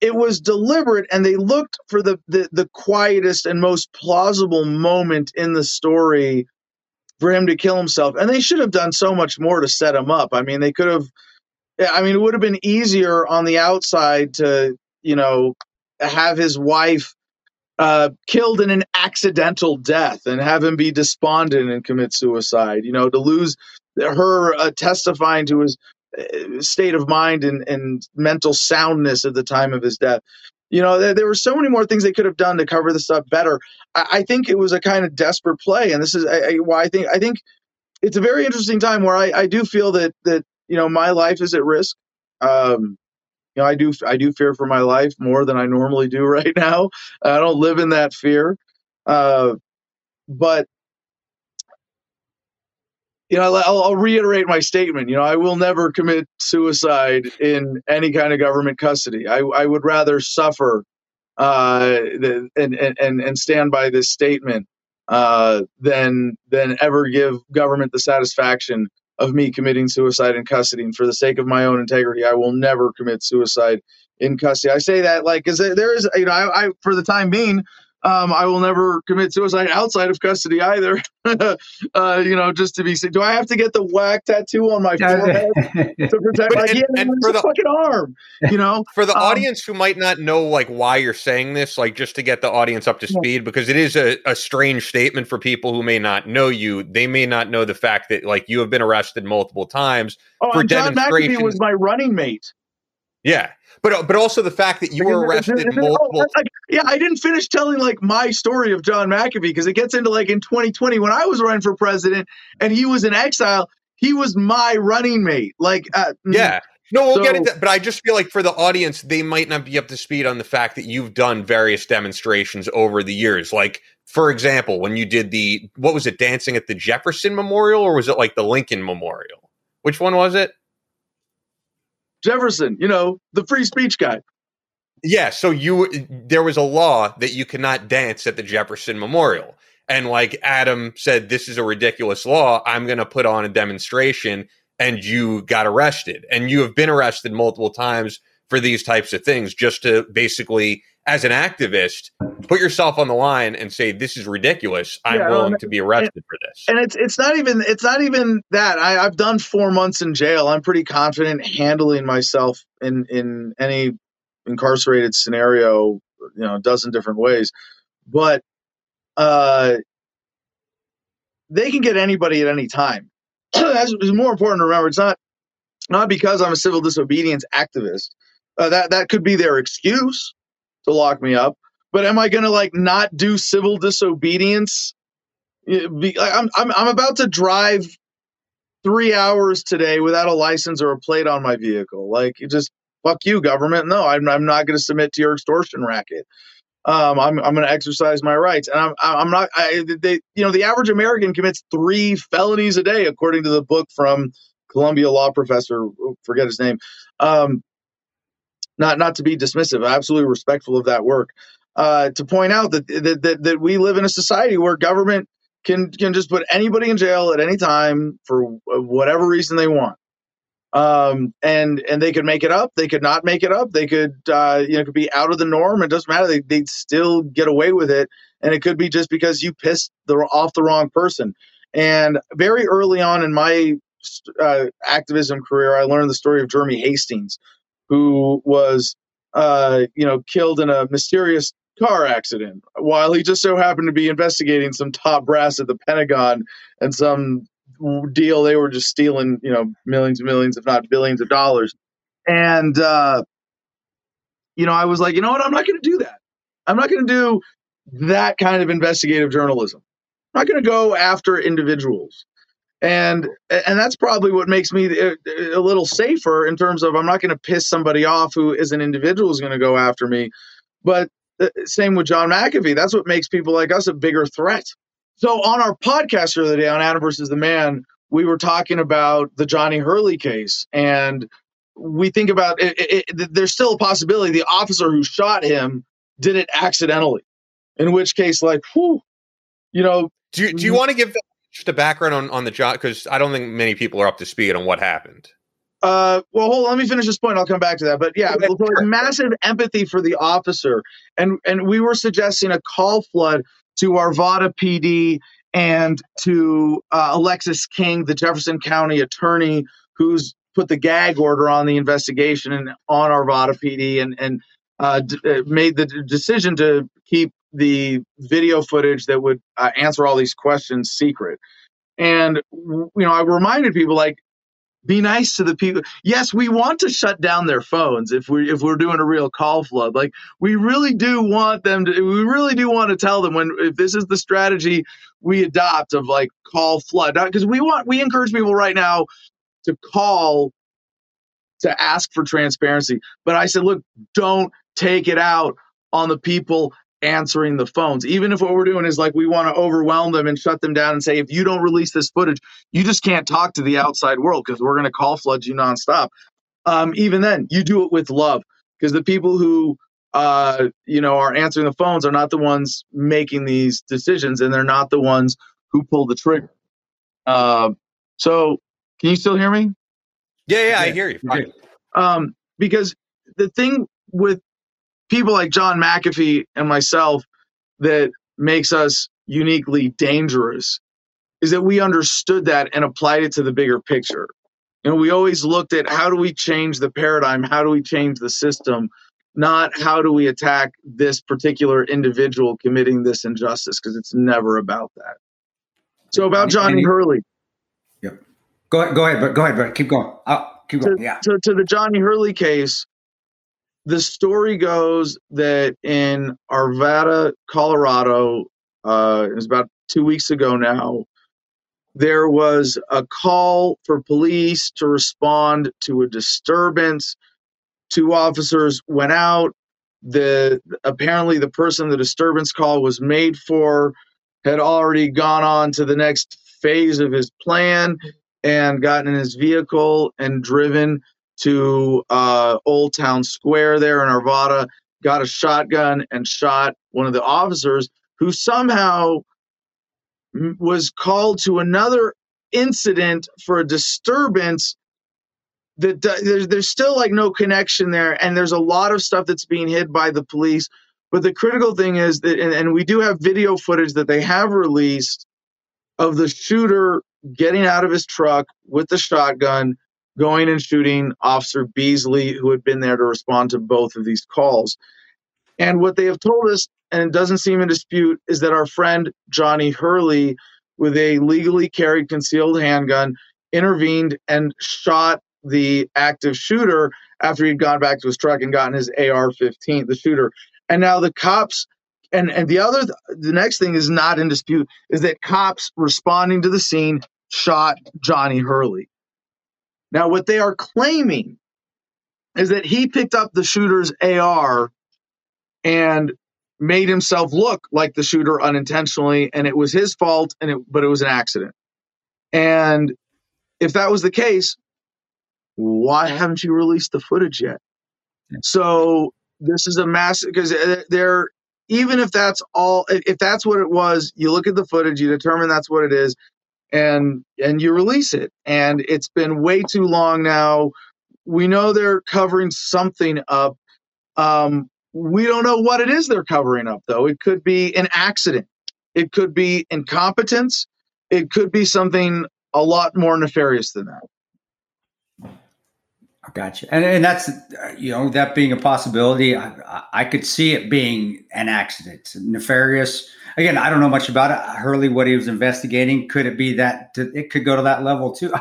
it was deliberate and they looked for the, the the quietest and most plausible moment in the story for him to kill himself and they should have done so much more to set him up. I mean they could have I mean, it would have been easier on the outside to, you know, have his wife uh, killed in an accidental death and have him be despondent and commit suicide. You know, to lose her uh, testifying to his state of mind and, and mental soundness at the time of his death. You know, there, there were so many more things they could have done to cover this up better. I, I think it was a kind of desperate play, and this is I, I, why I think I think it's a very interesting time where I, I do feel that that you know my life is at risk um you know i do i do fear for my life more than i normally do [laughs] right now i don't live in that fear uh but you know I'll, I'll reiterate my statement you know i will never commit suicide in any kind of government custody i, I would rather suffer uh and, and and stand by this statement uh than than ever give government the satisfaction of me committing suicide in custody. And for the sake of my own integrity, I will never commit suicide in custody. I say that like because there is, you know, I, I for the time being, um, I will never commit suicide outside of custody either. [laughs] uh, you know, just to be safe. Do I have to get the whack tattoo on my [laughs] forehead to protect? But- Like, and- and for the- fucking arm. You know, [laughs] For the Um, audience who might not know like why you're saying this, like just to get the audience up to Yeah. speed, because it is a, a strange statement for people who may not know you. They may not know the fact that like you have been arrested multiple times. oh, for and John McAfee demonstrations- was my running mate. Yeah. But but also the fact that you were arrested oh, multiple like, yeah, I didn't finish telling like my story of John McAfee because it gets into like in 2020 when I was running for president and he was in exile. He was my running mate. Like, uh, mm, Yeah. No, we'll get So- into but I just feel like for the audience, they might not be up to speed on the fact that you've done various demonstrations over the years. Like, for example, when you did the what was it, dancing at the Jefferson Memorial, or was it like the Lincoln Memorial? Which one was it? Jefferson, you know, the free speech guy. Yeah, so you there was a law that you cannot dance at the Jefferson Memorial. And like Adam said this is a ridiculous law, I'm going to put on a demonstration and you got arrested. And you have been arrested multiple times for these types of things just to basically as an activist put yourself on the line and say this is ridiculous. I'm Yeah, willing and- to be arrested for this. And it's it's not even it's not even that. I, I've done four months in jail. I'm pretty confident handling myself in in any incarcerated scenario, you know, a dozen different ways. But uh they can get anybody at any time. So [clears throat] that's more important to remember. It's not not because I'm a civil disobedience activist. Uh, that that could be their excuse to lock me up. But am I going to like not do civil disobedience? I'm I'm I'm about to drive three hours today without a license or a plate on my vehicle. Like, just fuck you, government. No, I'm I'm not going to submit to your extortion racket. Um, I'm I'm going to exercise my rights, and I'm I'm not. I, they, you know, the average American commits three felonies a day, according to the book from Columbia law professor. Forget his name. Um, not not to be dismissive, absolutely respectful of that work. uh, to point out that, that that that we live in a society where government can can just put anybody in jail at any time for whatever reason they want. Um, and and they could make it up. They could not make it up. They could uh, you know could be out of the norm. It doesn't matter. They they'd still get away with it. And it could be just because you pissed the off the wrong person. And very early on in my uh, activism career, I learned the story of Jeremy Hastings, who was uh, you know killed in a mysterious car accident while he just so happened to be investigating some top brass at the Pentagon and some deal they were just stealing, you know, millions and millions, if not billions of dollars. And uh, you know, I was like, you know what, I'm not going to do that. I'm not going to do that kind of investigative journalism. I'm not going to go after individuals. And and that's probably what makes me a, a little safer in terms of I'm not going to piss somebody off who is an individual is going to go after me. But uh, same with John McAfee. That's what makes people like us a bigger threat. So on our podcast the other day on Adam versus the Man, we were talking about the Johnny Hurley case, and we think about it, it, it, there's still a possibility the officer who shot him did it accidentally. In which case, like, whew, you know. Do you, do you want to give just a background on on the job Because I don't think many people are up to speed on what happened. Uh, well, hold on, let me finish this point. I'll come back to that. But yeah, massive empathy for the officer, and and we were suggesting a call flood to Arvada PD and to uh, Alexis King, the Jefferson County attorney, who's put the gag order on the investigation and on Arvada PD, and and uh, d- uh, made the d- decision to keep the video footage that would uh, answer all these questions secret. And you know, I reminded people like be nice to the people. Yes, we want to shut down their phones if we if we're doing a real call flood. Like we really do want them to. We really do want to tell them when if this is the strategy we adopt of like call flood because we want we encourage people right now to call to ask for transparency. But I said, look, don't take it out on the people answering the phones. Even if what we're doing is like we want to overwhelm them and shut them down and say, if you don't release this footage, you just can't talk to the outside world because we're going to call flood you nonstop. Um, even then, you do it with love because the people who uh, you know are answering the phones are not the ones making these decisions, and they're not the ones who pull the trigger. Uh, so, can you still hear me? Yeah, yeah, I hear you. Um, because the thing with people like John McAfee and myself that makes us uniquely dangerous is that we understood that and applied it to the bigger picture. And we always looked at how do we change the paradigm? How do we change the system? Not how do we attack this particular individual committing this injustice, because it's never about that. So about Johnny Hurley. Yep. Go ahead, go ahead, but go ahead, but keep going. I'll keep going. To, yeah. To, to the Johnny Hurley case, the story goes that in Arvada, Colorado, uh, it was about two weeks ago now, there was a call for police to respond to a disturbance. Two officers went out. The apparently the person the disturbance call was made for had already gone on to the next phase of his plan and gotten in his vehicle and driven to uh, Old Town Square there in Arvada, got a shotgun and shot one of the officers who somehow was called to another incident for a disturbance that there's, there's still like no connection there and there's a lot of stuff that's being hid by the police. But the critical thing is that and, and we do have video footage that they have released of the shooter getting out of his truck with the shotgun going and shooting Officer Beesley, who had been there to respond to both of these calls. And what they have told us, and it doesn't seem in dispute, is that our friend Johnny Hurley, with a legally carried concealed handgun, intervened and shot the active shooter after he'd gone back to his truck and gotten his AR 15, the shooter. And now the cops and and the other the next thing is not in dispute is that cops responding to the scene shot Johnny Hurley. Now, what they are claiming is that he picked up the shooter's AR and made himself look like the shooter unintentionally, and it was his fault, and it, but it was an accident. And if that was the case, why haven't you released the footage yet? So this is a massive because uh, they're even if that's all, if that's what it was, you look at the footage, you determine that's what it is, and and you release it. And it's been way too long now. We know they're covering something up. Um, we don't know what it is they're covering up, though. It could be an accident. It could be incompetence. It could be something a lot more nefarious than that. I gotcha. And, and that's, you know, that being a possibility, I, I could see it being an accident, nefarious. Again, I don't know much about it. Hurley, what he was investigating, could it be that it could go to that level too?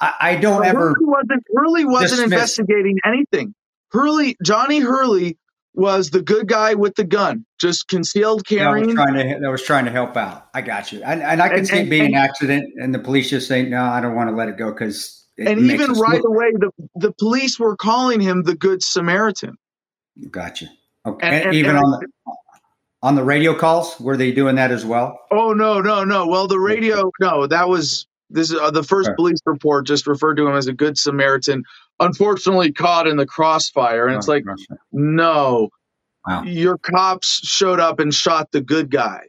I, I don't ever. Hurley wasn't, Hurley wasn't investigating anything. Hurley, Johnny Hurley was the good guy with the gun, just concealed carrying. That was trying to, that was trying to help out. I got you. And, and I can see and, it being an accident and the police just saying, no, I don't want to let it go because and even right look. away, the the police were calling him the Good Samaritan. Gotcha. Okay. And, and even on the on the radio calls, were they doing that as well? Oh no, no, no. Well, the radio, no, that was this is uh, the first police report just referred to him as a Good Samaritan. Unfortunately, caught in the crossfire, and it's like, no, wow. your cops showed up and shot the good guy.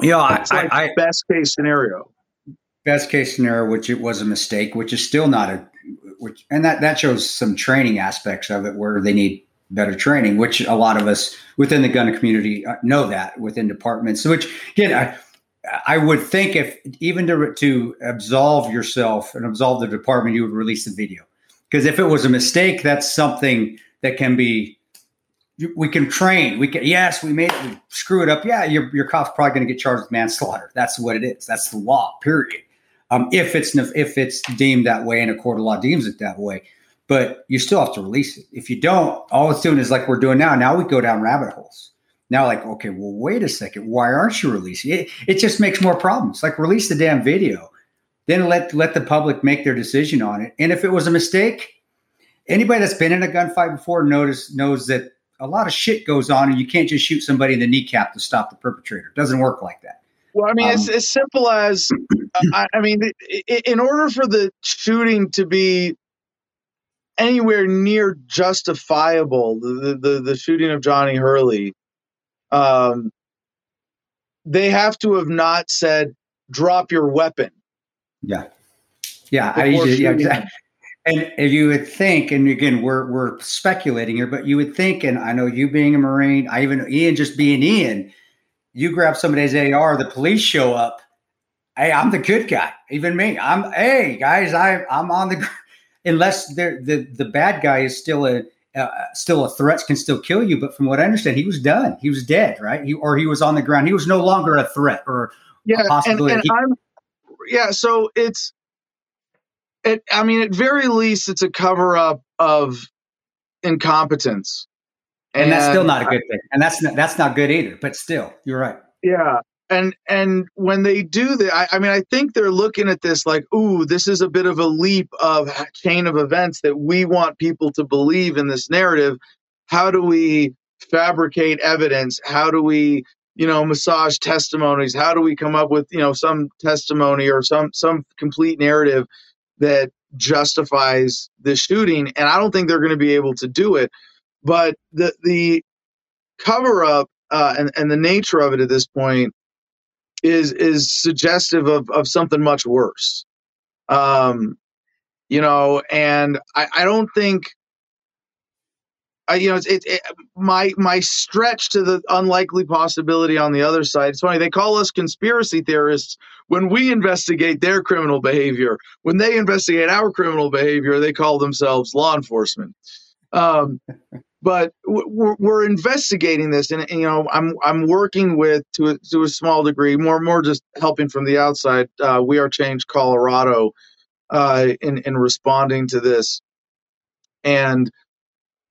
Yeah, I, like I, best case scenario best case scenario, which it was a mistake, which is still not a, which, and that that shows some training aspects of it where they need better training, which a lot of us within the gun community uh, know that within departments. Which again, I, I would think if even to to absolve yourself and absolve the department, you would release the video because if it was a mistake, that's something that can be. We can train. We can. Yes, we made. We screw it up. Yeah, your your cop's probably going to get charged with manslaughter. That's what it is. That's the law. Period um, if it's if it's deemed that way and a court of law deems it that way. But you still have to release it. If you don't, all it's doing is like we're doing now. Now we go down rabbit holes. Now, like, okay, well, wait a second. Why aren't you releasing it? It just makes more problems. Like, release the damn video, then let let the public make their decision on it. And if it was a mistake, anybody that's been in a gunfight before notice knows that a lot of shit goes on, and you can't just shoot somebody in the kneecap to stop the perpetrator. It doesn't work like that. Well, I mean, um, it's as simple as I, I, mean, in order for the shooting to be anywhere near justifiable, the the, the shooting of Johnny Hurley, um, they have to have not said "drop your weapon." Yeah, yeah, I, yeah, exactly. And, you would think, and again, we're we're speculating here, but you would think, and I know you being a Marine, I even Ian just being Ian you grab somebody's AR, the police show up. Hey, I'm the good guy. Even me. I'm hey guys, I I'm on the unless the the the bad guy is still a uh, still a threat can still kill you. But from what I understand, he was done. He was dead, right? He or he was on the ground. He was no longer a threat or yeah, possibility. And, and I'm, yeah, so it's it. I mean, at very least, it's a cover up of incompetence and, and that's still not a good thing. And that's not, that's not good either. But still, you're right. Yeah, and and when they do that, I, I, mean, I think they're looking at this like, ooh, this is a bit of a leap of chain of events that we want people to believe in this narrative. How do we fabricate evidence? How do we, you know, massage testimonies? How do we come up with, you know, some testimony or some some complete narrative that justifies the shooting? And I don't think they're going to be able to do it. But the the cover up uh, and and the nature of it at this point is is suggestive of of something much worse. Um, you know, and I, I don't think I, you know, it's it, it, my my stretch to the unlikely possibility on the other side. It's funny they call us conspiracy theorists when we investigate their criminal behavior. When they investigate our criminal behavior, they call themselves law enforcement. Um, but we're, we're investigating this, and, and, you know, I'm I'm working with to a, to a small degree, more more just helping from the outside. Uh, we are Change Colorado uh, in in responding to this, and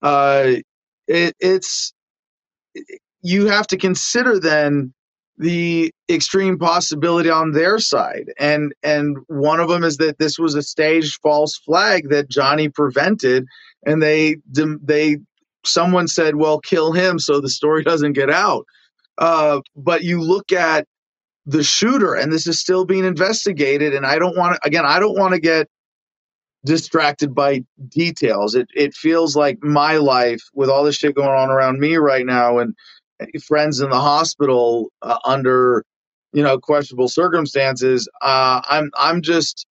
uh, it, it's you have to consider then the extreme possibility on their side and and one of them is that this was a staged false flag that Johnny prevented and they they someone said, well, kill him so the story [laughs] doesn't get out. Uh, but you look at the shooter, and this is still being investigated. And I don't want to, again, I don't want to get distracted by details. It, it feels like my life with all this shit going on around me right now and, friends in the hospital uh, under you know questionable circumstances uh, i'm i'm just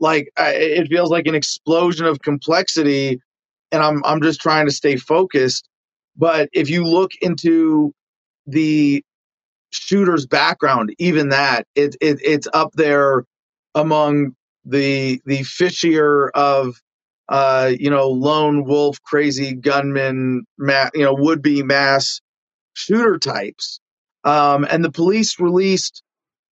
like I, it feels like an explosion of complexity and i'm i'm just trying to stay focused but if you look into the shooter's background even that it, it it's up there among the the fishier of uh you know lone wolf crazy gunman ma- you know would be mass shooter types. Um, and the police released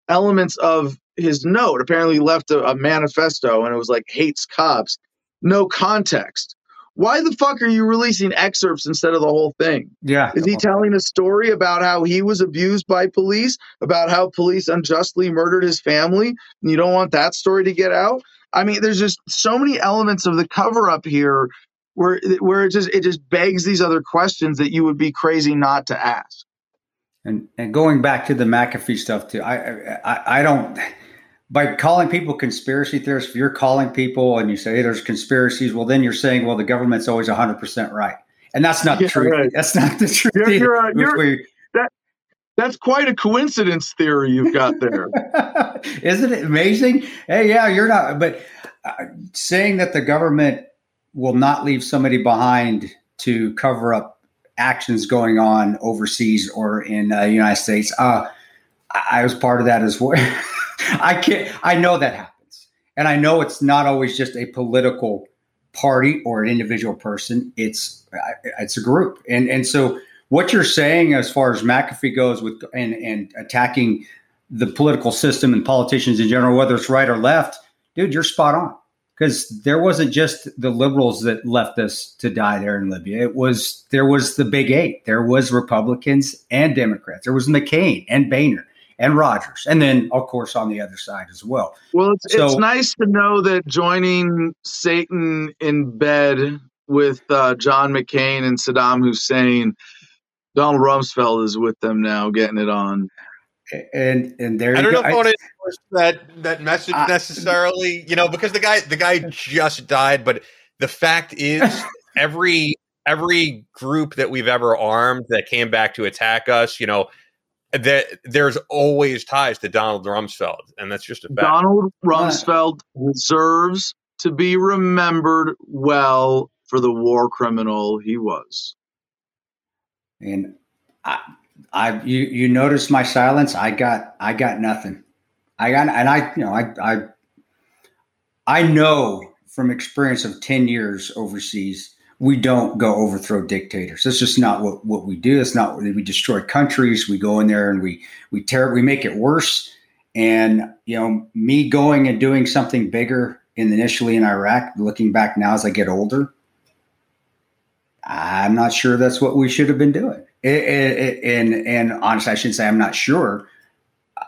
elements of his note. Apparently, left a, a manifesto and it was like hates cops. No context. Why the fuck are you releasing excerpts instead of the whole thing? Yeah. Is he telling a story about how he was abused by police, about how police unjustly murdered his family? And you don't want that story to get out? I mean, there's just so many elements of the cover up here where where it just it just begs these other questions that you would be crazy not to ask. And and going back to the McAfee stuff too, I I, I don't by calling people conspiracy theorists. If you're calling people and you say hey, there's conspiracies, well then you're saying well the government's always 100 percent right, and that's not Yeah, true. right. That's not the truth. You're- you're, uh, you're- we- That's quite a coincidence theory you've got there. [laughs] Isn't it amazing? Hey, yeah, you're not, but uh, saying that the government will not leave somebody behind to cover up actions going on overseas or in uh, the United States, uh, I, I was part of that as well. [laughs] I can't, I know that happens. And I know it's not always just a political party or an individual person. It's, it's a group. And, and so, what you're saying as far as McAfee goes with and, and attacking the political system and politicians in general, whether it's right or left, dude, you're spot on. Because there wasn't just the liberals that left us to die there in Libya. It was there was the big eight. There was Republicans and Democrats. There was McCain and Boehner and Rogers, and then of course on the other side as well. Well, it's So- it's nice to know that joining Satan in bed with uh, John McCain and Saddam Hussein, Donald Rumsfeld is with them now, getting it on. And and there I you don't go. know if I want to endorse that that message I- necessarily, you know, because the guy the guy just died, but the fact is [laughs] every every group that we've ever armed that came back to attack us, you know, that there's always ties to Donald Rumsfeld, and that's just a fact. Donald Rumsfeld deserves to be remembered well for the war criminal he was. And I, I, you, you notice my silence. I got, I got nothing. I got, and I, you know, I, I, I know from experience of ten years overseas, we don't go overthrow dictators. That's just not what, what we do. It's not we destroy countries. We go in there and we we tear, we make it worse. And you know, me going and doing something bigger in initially in Iraq, looking back now as I get older, I'm not sure that's what we should have been doing. And and honestly, I shouldn't say I'm not sure.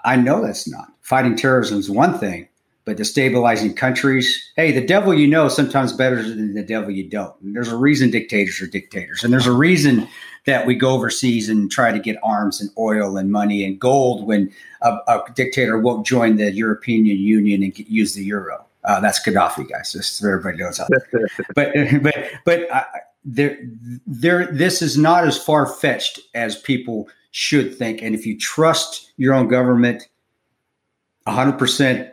I know that's not fighting terrorism is one thing, but destabilizing countries. Hey, the devil you know sometimes better than the devil you don't. And there's a reason dictators are dictators, and there's a reason that we go overseas and try to get arms and oil and money and gold when a, a dictator won't join the European Union and use the euro. Uh, that's Gaddafi, guys. Just so everybody knows. Out there [laughs] but but but uh, there there this is not as far fetched as people should think and if you trust your own government 100%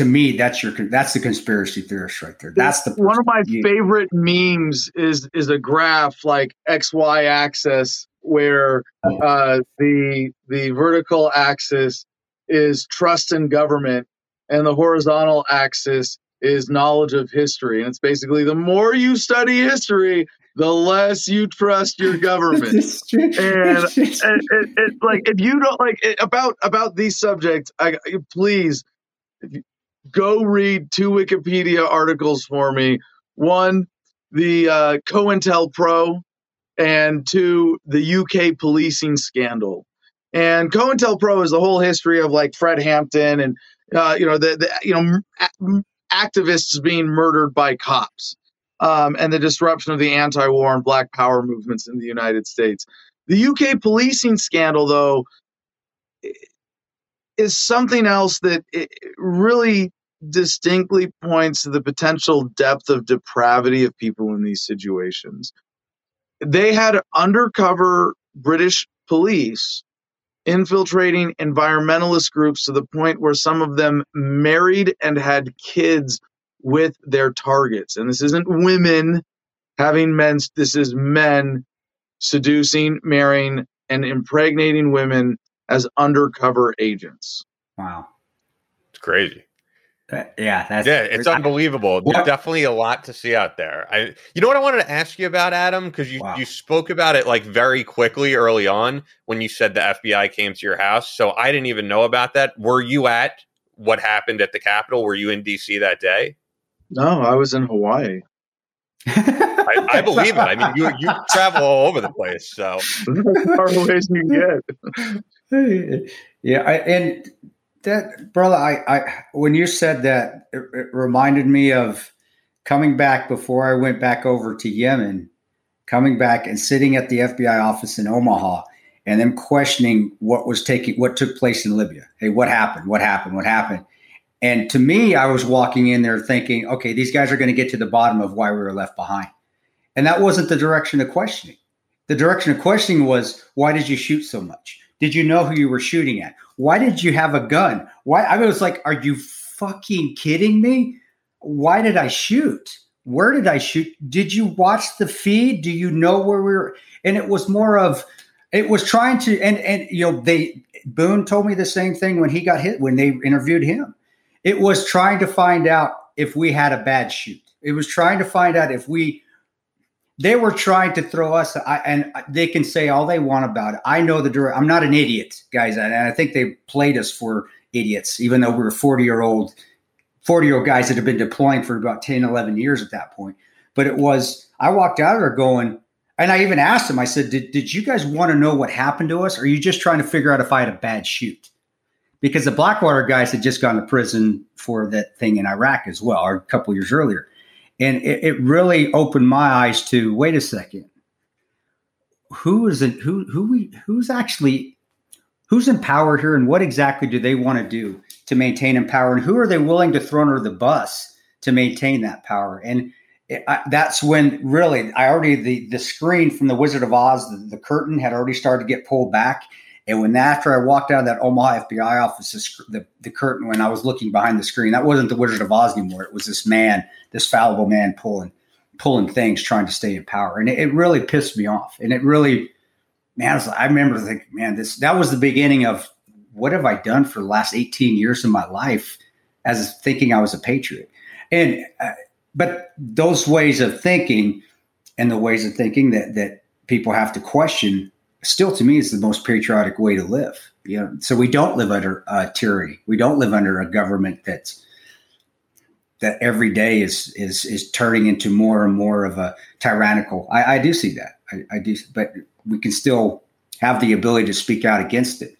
to me that's your that's the conspiracy theorist right there. That's the one of my favorite memes is is a graph like XY axis where uh, the the vertical axis is trust in government and the horizontal axis is knowledge of history. And it's basically the more you study history the less you trust your [laughs] government. true. and [laughs] it, it, like if you don't like it, about about these subjects I, please go read two wikipedia articles for me. One the uh, cointelpro and two the uk policing scandal. And cointelpro is the whole history of like fred hampton and uh, you know the, the you know activists being murdered by cops um, and the disruption of the anti-war and black power movements in the united states. The UK policing scandal, though, is something else that really distinctly points to the potential depth of depravity of people in these situations. They had undercover British police infiltrating environmentalist groups to the point where some of them married and had kids with their targets. And this isn't women having men, this is men seducing, marrying, and impregnating women as undercover agents. Wow. It's crazy. Uh, yeah, that's yeah, it's unbelievable. There's definitely a lot to see out there. I, you know what I wanted to ask you about, Adam, because you, wow. you spoke about it like very quickly early on when you said the FBI came to your house. So I didn't even know about that. Were you at what happened at the Capitol? Were you in DC that day? No, I was in Hawaii. I, I, [laughs] believe it. I mean, you you travel all over the place, so [laughs] far away as you get. [laughs] yeah, I, and that brother, I, I when you said that, it, it reminded me of coming back before I went back over to Yemen, coming back and sitting at the FBI office in Omaha, and them questioning what was taking, what took place in Libya. Hey, what happened? What happened? What happened? And to me, I was walking in there thinking, okay, these guys are going to get to the bottom of why we were left behind. And that wasn't the direction of questioning. The direction of questioning was, why did you shoot so much? Did you know who you were shooting at? Why did you have a gun? Why? I was like, are you fucking kidding me? Why did I shoot? Where did I shoot? Did you watch the feed? Do you know where we were? And it was more of, it was trying to, and and you know, they Boon told me the same thing when he got hit when they interviewed him. It was trying to find out if we had a bad shoot. It was trying to find out if we they were trying to throw us I, and they can say all they want about it. I know the direct i'm not an idiot guys and i think they played us for idiots even though we were 40 year old 40 year old guys that have been deploying for about 10 11 years at that point. But it was i walked out of there going and i even asked them i said did, did you guys want to know what happened to us? Or are you just trying to figure out if i had a bad shoot? Because the blackwater guys had just gone to prison for that thing in iraq as well or a couple years earlier and it, it really opened my eyes to wait a second. Who is it who who we who's actually who's in power here and what exactly do they want to do to maintain in power? And who are they willing to throw under the bus to maintain that power? And it, I, that's when really i already the the screen from the wizard of oz the, the curtain had already started to get pulled back and when after I walked out of that Omaha FBI office, the, the curtain, when I was looking behind the screen, that wasn't the Wizard of Oz anymore. It was this man, this fallible man pulling pulling things, trying to stay in power. And it, it really pissed me off. And it really, man, I, was, I remember thinking, man, this that was the beginning of what have I done for the last 18 years of my life as thinking I was a patriot. And uh, but those ways of thinking and the ways of thinking that that people have to question still to me is the most patriotic way to live. You know, so we don't live under uh, tyranny. We don't live under a government that's that every day is is is turning into more and more of a tyrannical. I, I do see that. I, I, do, but we can still have the ability to speak out against it.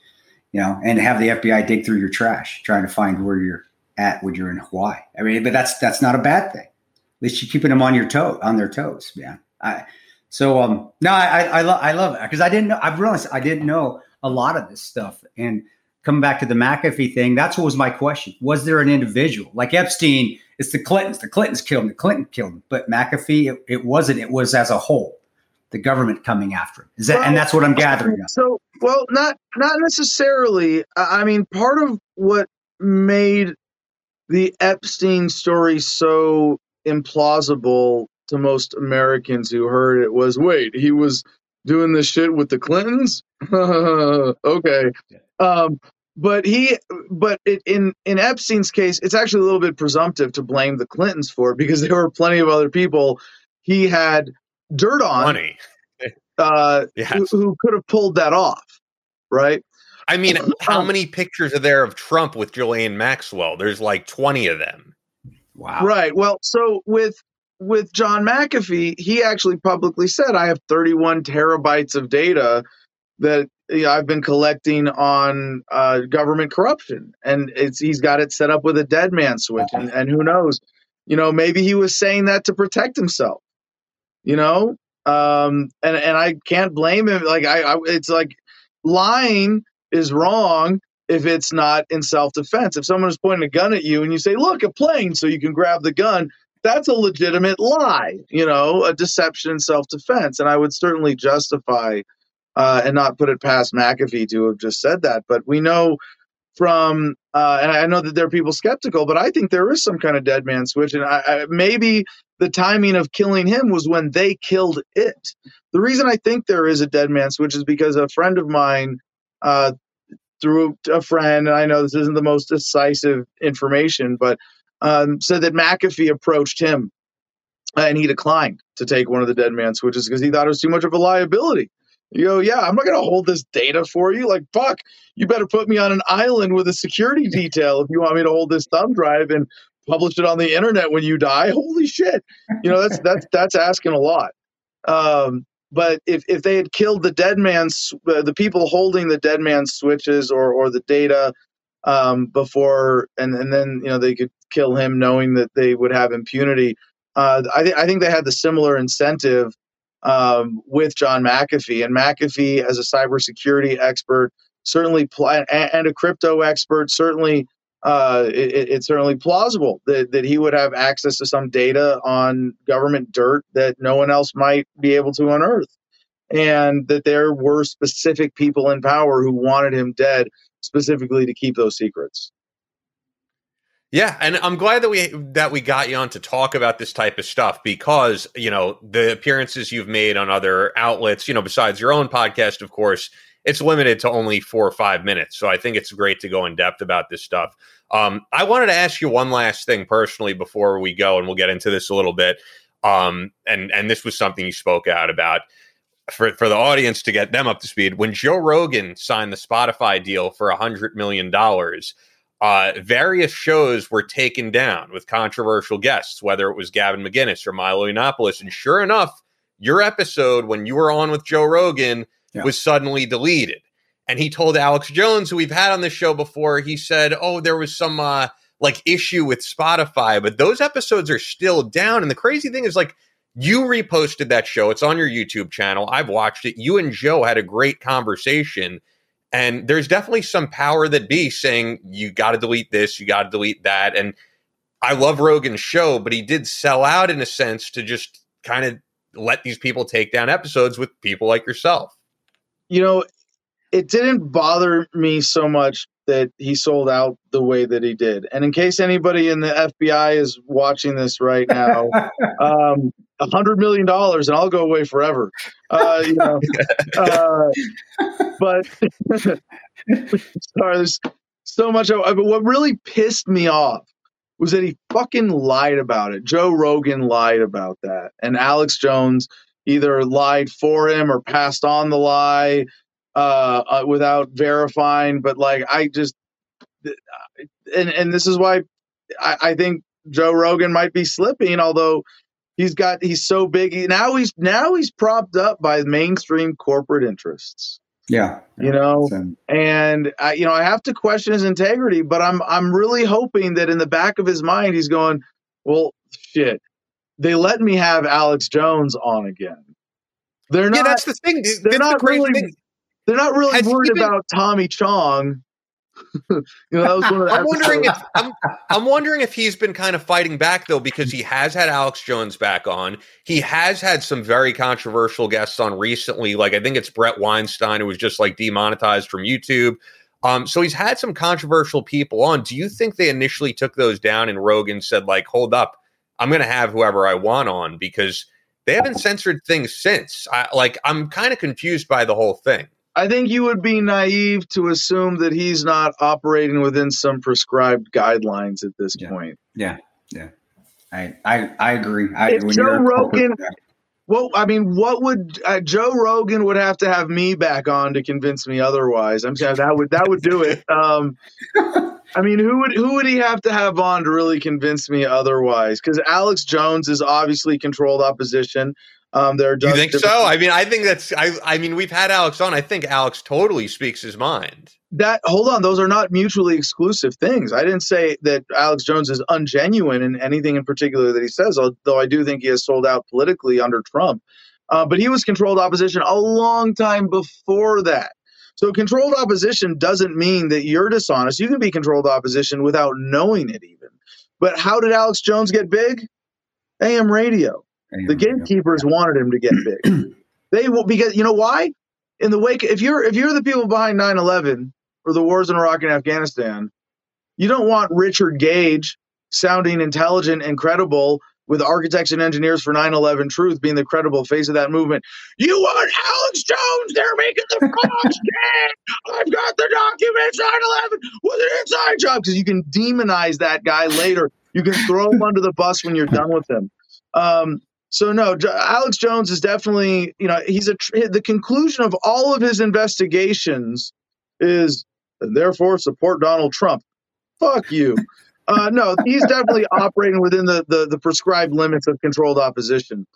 You know, and have the FBI dig through your trash, trying to find where you're at when you're in Hawaii. I mean, but that's that's not a bad thing. At least you're keeping them on your toe, on their toes, man. I so um, no, I I, lo- I love it because I didn't know. I've realized I didn't know a lot of this stuff. And coming back to the McAfee thing, that's what was my question: Was there an individual like Epstein? It's the Clintons. The Clintons killed him. The Clinton killed him. But McAfee, it, it wasn't. It was as a whole, the government coming after him. Is that? Well, and that's what I'm gathering. So, well, not not necessarily. I mean, part of what made the Epstein story so implausible to most Americans who heard it was wait, he was doing this shit with the Clintons? [laughs] okay. Um, but he but it, in in Epstein's case, it's actually a little bit presumptive to blame the Clintons for it because [laughs] there were plenty of other people he had dirt on Money. uh, yes. who, who could have pulled that off, right? I mean, [clears throat] how many pictures are there of Trump with Ghislaine Maxwell? There's like 20 of them. Wow. Right. Well, so with with John McAfee, he actually publicly said, I have 31 terabytes of data that you know, I've been collecting on uh, government corruption. And it's he's got it set up with a dead man switch. And, and who knows? You know, maybe he was saying that to protect himself, you know? Um, and, and I can't blame him. Like, I, I it's like lying is wrong if it's not in self defense. If someone is pointing a gun at you and you say, Look, a plane, so you can grab the gun, that's a legitimate lie, you know, a deception in self defense. And I would certainly justify uh, and not put it past McAfee to have just said that. But we know from, uh, and I know that there are people skeptical, but I think there is some kind of dead man switch, and I, I, maybe the timing of killing him was when they killed it. The reason I think there is a dead man switch is because a friend of mine. Uh, through a friend, and I know this isn't the most decisive information, but um, said that McAfee approached him and he declined to take one of the dead man switches because he thought it was too much of a liability. You go, yeah, I'm not going to hold this data for you. Like, fuck, you better put me on an island with a security [laughs] detail if you want me to hold this thumb drive and publish it on the internet when you die. Holy shit, you know that's that's that's asking a lot. Um, but if, if they had killed the dead man's uh, the people holding the dead man's switches or or the data um, before and and then you know they could kill him knowing that they would have impunity. Uh, I, th- I think they had the similar incentive um, with John McAfee. And McAfee, as a cybersecurity expert, certainly pl- and, a crypto expert, certainly uh, it, it's certainly plausible that, that he would have access to some data on government dirt that no one else might be able to unearth. And that there were specific people in power who wanted him dead specifically to keep those secrets. Yeah, and I'm glad that we that we got you on to talk about this type of stuff because you know the appearances you've made on other outlets, you know, besides your own podcast, of course, it's limited to only four or five minutes. So I think it's great to go in depth about this stuff. Um, I wanted to ask you one last thing personally before we go, and we'll get into this a little bit. Um, and and this was something you spoke out about for for the audience to get them up to speed. When Joe Rogan signed the Spotify deal for a hundred million dollars uh, various shows were taken down with controversial guests, whether it was Gavin McInnes or Milo Yiannopoulos. And sure enough, your episode when you were on with Joe Rogan yeah. was suddenly deleted. And he told Alex Jones, who we've had on the show before, he said, "Oh, there was some uh, like issue with Spotify, but those episodes are still down." And the crazy thing is, like, you reposted that show. It's on your YouTube channel. I've watched it. You and Joe had a great conversation and there's definitely some power that be saying you got to delete this, you got to delete that. And I love Rogan's show, but he did sell out in a sense to just kind of let these people take down episodes with people like yourself. You know, it didn't bother me so much that he sold out the way that he did. And in case anybody in the FBI is watching this right now, [laughs] um, a hundred million dollars and I'll go away forever. Uh, you know, [laughs] uh, but [laughs] sorry, there's so much. Of, but what really pissed me off was that he fucking lied about it. Joe Rogan lied about that, and Alex Jones either lied for him or passed on the lie uh, uh, without verifying. But like, I just and and this is why I, I think Joe Rogan might be slipping, although he's got he's so big now he's now he's propped up by mainstream corporate interests yeah you know and I, you know i have to question his integrity but i'm i'm really hoping that in the back of his mind he's going well shit they let me have alex jones on again they're not yeah, that's the thing they're not the really thing. They're not really Has worried been, about tommy chong [laughs] you know, that was one of the [laughs] I'm wondering if I'm, I'm wondering if he's been kind of fighting back though, because he has had Alex Jones back on. He has had some very controversial guests on recently. Like I think it's Bret Weinstein, who was just like demonetized from YouTube. Um, so he's had some controversial people on. Do you think they initially took those down and Rogan said, like, hold up, I'm going to have whoever I want on because they haven't censored things since. I, like, I'm kind of confused by the whole thing. I think you would be naive to assume that he's not operating within some prescribed guidelines at this yeah. point. Yeah, yeah, I I, I agree. I, if Joe Rogan, well, I mean, what would uh, Joe Rogan would have to have me back on to convince me otherwise? I'm saying that would that would do it. Um, [laughs] I mean, who would who would he have to have on to really convince me otherwise? Because Alex Jones is obviously controlled opposition. Um, there are you think so? I mean, I think that's. I. I mean, we've had Alex on. I think Alex totally speaks his mind. That hold on, those are not mutually exclusive things. I didn't say that Alex Jones is ungenuine in anything in particular that he says. Although I do think he has sold out politically under Trump, uh, but he was controlled opposition a long time before that. So controlled opposition doesn't mean that you're dishonest. You can be controlled opposition without knowing it, even. But how did Alex Jones get big? AM radio. The gatekeepers wanted him to get big. [clears throat] they will because you know why? in the wake if you're if you're the people behind 9-11 or the wars in Iraq and Afghanistan, you don't want Richard Gage sounding intelligent and credible with architects and engineers for 9-11 truth being the credible face of that movement. You want alex jones they're making the frogs dead [laughs] i've got the documents 9-11 was an inside job. Because you can demonize that guy later. You can throw him [laughs] under the bus when you're done with him. Um, so no alex jones is definitely you know he's a the conclusion of all of his investigations is therefore support donald trump fuck you uh, no, he's definitely [laughs] operating within the, the, the prescribed limits of controlled opposition.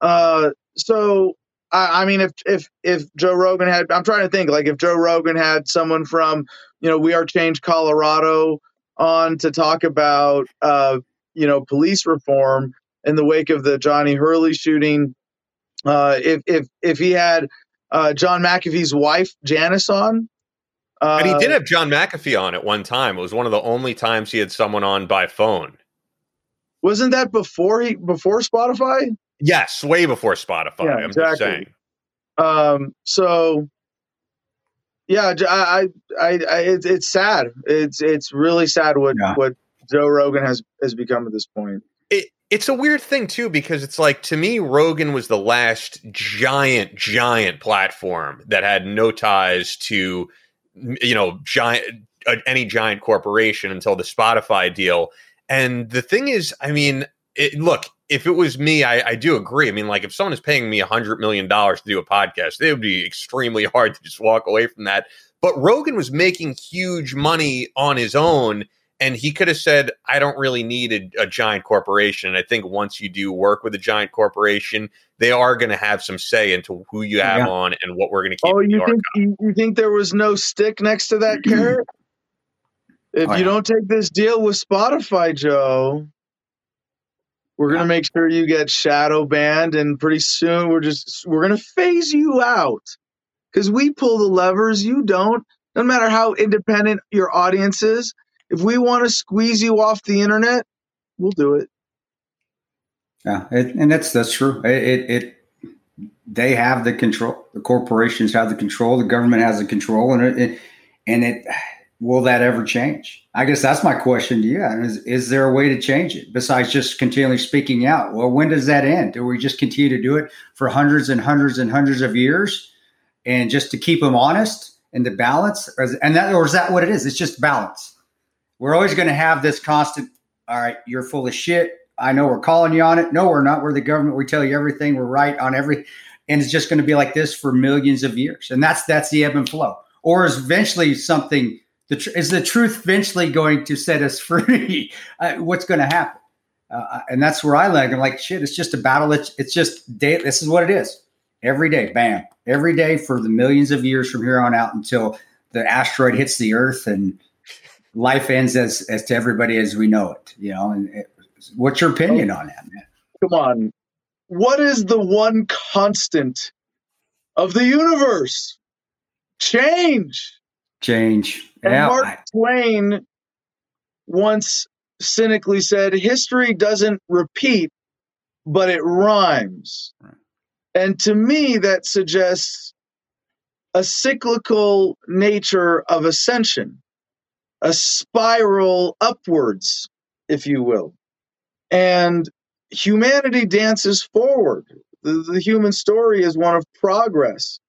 Uh, so I, I, mean, if if if Joe Rogan had, I'm trying to think like if Joe Rogan had someone from you know We Are Change Colorado on to talk about uh, you know police reform in the wake of the Johnny Hurley shooting. Uh, if if if he had uh, John McAfee's wife Janice on, uh, and he did have John McAfee on at one time. It was one of the only times he had someone on by phone. Wasn't that before he before Spotify? Yes, way before Spotify. Yeah, I'm exactly. just saying. Um, so yeah, I, I, I, it's, it's sad. It's, it's really sad what, yeah. what Joe Rogan has, has become at this point. It, it's a weird thing too because it's like to me Rogan was the last giant giant platform that had no ties to you know giant uh, any giant corporation until the Spotify deal. And the thing is, I mean, it, look, if it was me, I, I, do agree. I mean, like if someone is paying me a hundred million dollars to do a podcast, it would be extremely hard to just walk away from that. But Rogan was making huge money on his own, and he could have said, "I don't really need a, a giant corporation." And I think once you do work with a giant corporation, they are going to have some say into who you have yeah. on and what we're going to keep. Oh, you think you, you, think there was no stick next to that carrot? [clears throat] if oh, you yeah. don't take this deal with Spotify, Joe, we're going to make sure you get shadow banned, and pretty soon we're just we're going to phase you out because we pull the levers, you don't. No matter how independent your audience is, if we want to squeeze you off the internet, we'll do it. Yeah, it, and that's that's true. It, it, it they have the control. The corporations have the control. The government has the control, and it, it and it will that ever change? I guess that's my question to you. Is, is there a way to change it besides just continually speaking out? Well, when does that end? Do we just continue to do it for hundreds and hundreds and hundreds of years, and just to keep them honest and to balance? And that, or is that what it is? It's just balance. We're always going to have this constant. All right, you're full of shit I know we're calling you on it. No, we're not. We're the government. We tell you everything. We're right on every, and it's just going to be like this for millions of years. And that's that's the ebb and flow. Or is eventually something? The tr- is the truth eventually going to set us [laughs] free? uh, what's going to happen? Uh, and that's where I like. I'm like, shit. It's just a battle. It's it's just day. This is what it is. Every day, bam. Every day for the millions of years from here on out until the asteroid hits the Earth and life ends as as to everybody as we know it. You know, and it, What's your opinion on that, man? Come on. What is the one constant of the universe? Change. Change. And yeah. Mark Twain once cynically said, History doesn't repeat, but it rhymes. And to me, that suggests a cyclical nature of ascension, a spiral upwards, if you will and humanity dances forward. The, the, human story is one of progress.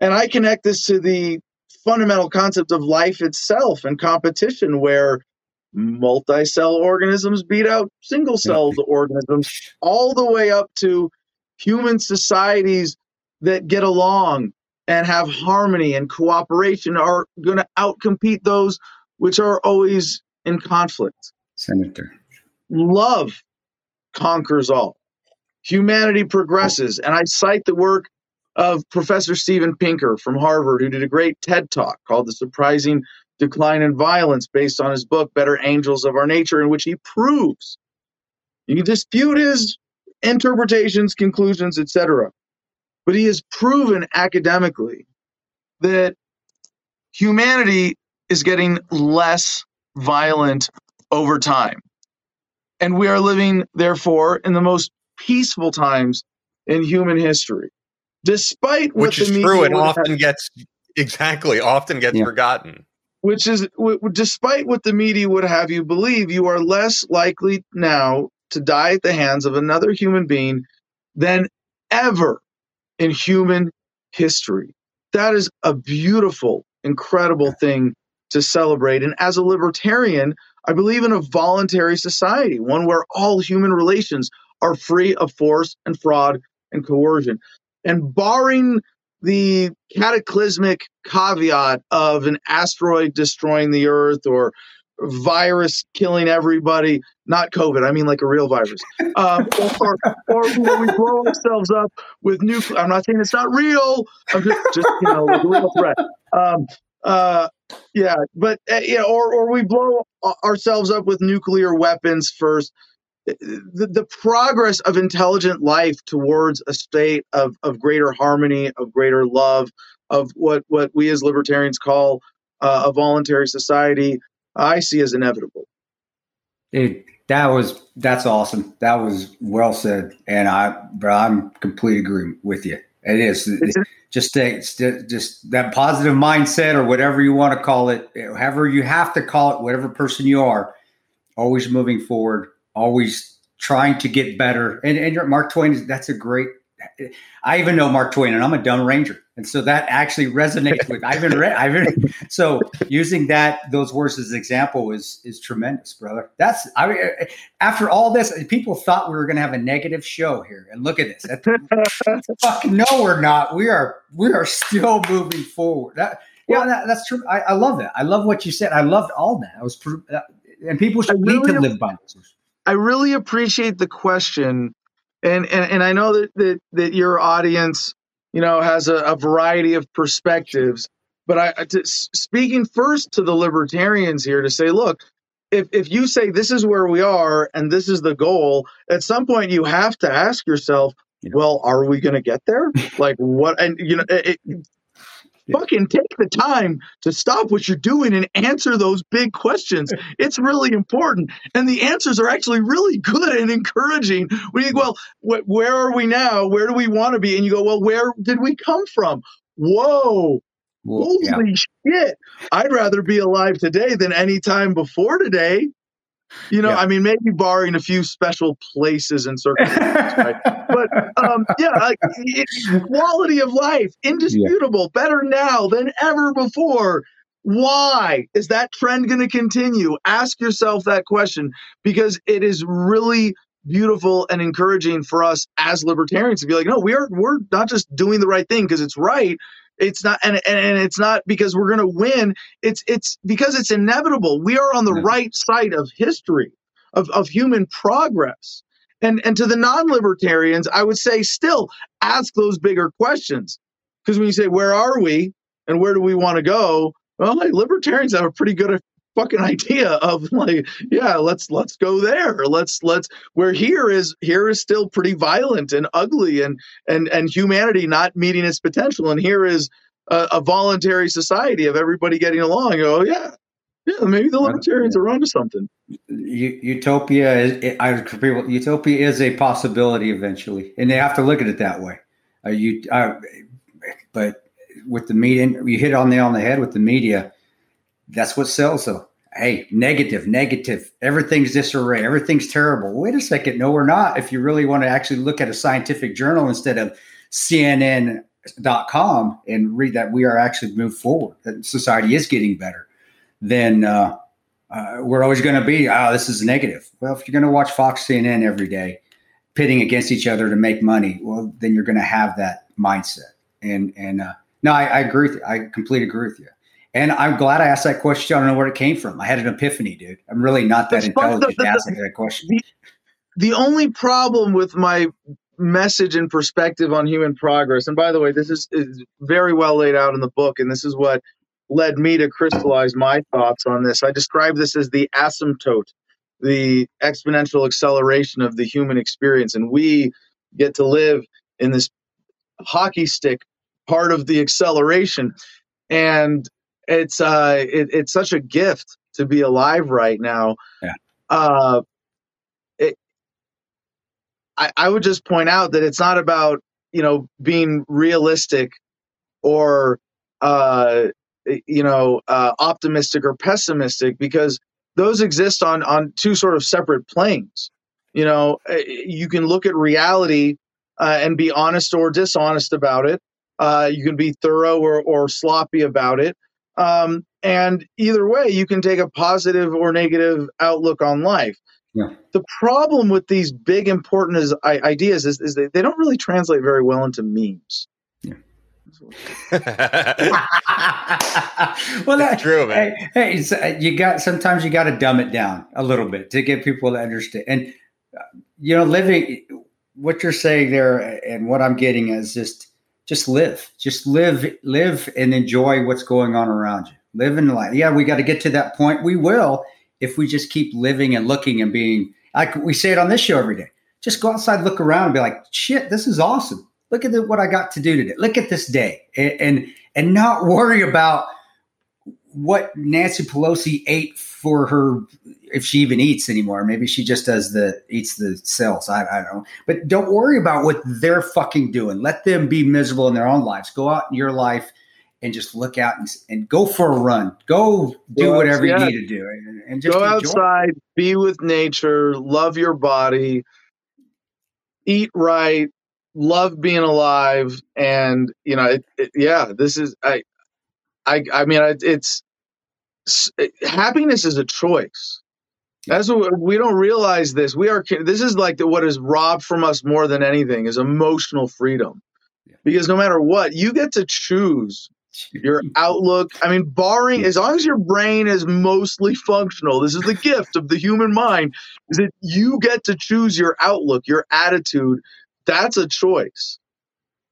And I connect this to the fundamental concept of life itself and competition, where multi cell organisms beat out single celled organisms, all the way up to human societies that get along and have harmony and cooperation are going to outcompete those which are always in conflict. Senator love conquers all. Humanity progresses. And I cite the work of Professor Steven Pinker from Harvard, who did a great TED talk called The Surprising Decline in Violence, based on his book, Better Angels of Our Nature, in which he proves you can dispute his interpretations, conclusions, etc. But he has proven academically that humanity is getting less violent over time. And we are living, therefore, in the most peaceful times in human history. despite which is true and often have, gets exactly often gets yeah. forgotten. Which is w- despite what the media would have you believe, you are less likely now to die at the hands of another human being than ever in human history. That is a beautiful, incredible thing to celebrate. And as a libertarian, I believe in a voluntary society, one where all human relations are free of force and fraud and coercion. And barring the cataclysmic caveat of an asteroid destroying the earth or virus killing everybody, not COVID, I mean like a real virus, [laughs] um, or, or, or we blow ourselves up with nuclear. I'm not saying it's not real. I'm just, just you know, like a real threat. Um, uh, yeah, but uh, yeah, or or we blow ourselves up with nuclear weapons first. The, the progress of intelligent life towards a state of, of greater harmony, of greater love, of what, what we as libertarians call uh, a voluntary society, I see as inevitable. It, that was that's awesome. That was well said, and I, bro, I'm complete agreement with you. It is just just that positive mindset, or whatever you want to call it, however you have to call it, whatever person you are, always moving forward, always trying to get better. And and Mark Twain, that's a great I even know Mark Twain, and I'm a dumb ranger, and so that actually resonates with. I've been read. I've been so using that those words as an example is is tremendous, brother. That's I mean, after all this, people thought we were going to have a negative show here, and look at this. [laughs] fucking no, we're not. We are we are still moving forward. That, yeah, that, that's true. I, I, love that. I love what you said. I loved all that. I was, uh, and people should really, need to live by this. I really appreciate the question and and, and I know that, that that your audience, you know, has a, a variety of perspectives. But I, to, speaking first to the libertarians here to say, look, if if you say this is where we are and this is the goal, at some point you have to ask yourself, yeah. well, are we going to get there? [laughs] like what? And you know, it, fucking take the time to stop what you're doing and answer those big questions. [laughs] It's really important. And the answers are actually really good and encouraging. When you go, well, wh- where are we now? Where do we want to be? And you go, well, where did we come from? Whoa. Well, Holy yeah. shit. I'd rather be alive today than any time before today. You know, yeah. I mean, maybe barring a few special places and [laughs] circumstances, right? But um, yeah, like, quality of life, indisputable, yeah. better now than ever before. Why is that trend going to continue? Ask yourself that question because it is really beautiful and encouraging for us as libertarians to be like, no, we are we're not just doing the right thing because it's right. It's not, and, and, and it's not because we're going to win. It's it's because it's inevitable. We are on the right side of history, of of human progress. And and to the non-libertarians, I would say still ask those bigger questions, because when you say where are we? And where do we want to go, well, like, libertarians have a pretty good fucking idea of like yeah let's let's go there. Let's let's where here is here is still pretty violent and ugly and and and humanity not meeting its potential. And here is a, a voluntary society of everybody getting along. Oh yeah yeah maybe the libertarians are onto something utopia is I, utopia is a possibility eventually and they have to look at it that way uh, you uh, but with the media you hit on the on the head with the media that's what sells though. Hey, negative, negative. Everything's disarray. Everything's terrible. Wait a second. No, we're not. If you really want to actually look at a scientific journal instead of CNN.com and read that we are actually moved forward, that society is getting better, then uh, uh, we're always going to be, oh, this is negative. Well, if you're going to watch Fox CNN every day, pitting against each other to make money, well, then you're going to have that mindset. And and uh, no, I, I agree with you. I completely agree with you. And I'm glad I asked that question. I don't know where it came from. I had an epiphany, dude. I'm really not that intelligent asking that question. The, the only problem with my message and perspective on human progress, and by the way, this is, is very well laid out in the book, and this is what led me to crystallize my thoughts on this. I describe this as the asymptote, the exponential acceleration of the human experience. And we get to live in this hockey stick part of the acceleration. And it's uh it, it's such a gift to be alive right now. Yeah. Uh, it, I, I would just point out that it's not about you know being realistic or uh, you know uh, optimistic or pessimistic because those exist on on two sort of separate planes. You know, eh, you can look at reality uh, and be honest or dishonest about it. Uh, you can be thorough or, or sloppy about it. Um, and either way, you can take a positive or negative outlook on life. Yeah. The problem with these big important is, I, ideas is, is they, they don't really translate very well into memes. [laughs] well, that's true, man. Hey, hey uh, you got sometimes you got to dumb it down a little bit to get people to understand. And uh, you know, living what you're saying there, and what I'm getting is just just live, just live, live, and enjoy what's going on around you. Live in life. Yeah, we got to get to that point. We will if we just keep living and looking and being like we say it on this show every day. Just go outside, look around, and be like, "Shit, this is awesome." Look at the, what I got to do today. Look at this day, and, and and not [laughs] worry about what Nancy Pelosi ate for her, if she even eats anymore. Maybe she just does the eats the cells. I, I don't know. But don't worry about what they're fucking doing. Let them be miserable in their own lives. Go out in your life and just look out and, and go for a run. Go do well, whatever yeah. you need to do, and, and just go outside, be with nature, love your body, eat right, love being alive and you know it, it, yeah this is i i i mean it's it, happiness is a choice. That's what we don't realize this. We are this is like the, what is robbed from us more than anything is emotional freedom. Because no matter what you get to choose your outlook. I mean barring as long as your brain is mostly functional this is the gift of the human mind is that you get to choose your outlook your attitude that's a choice.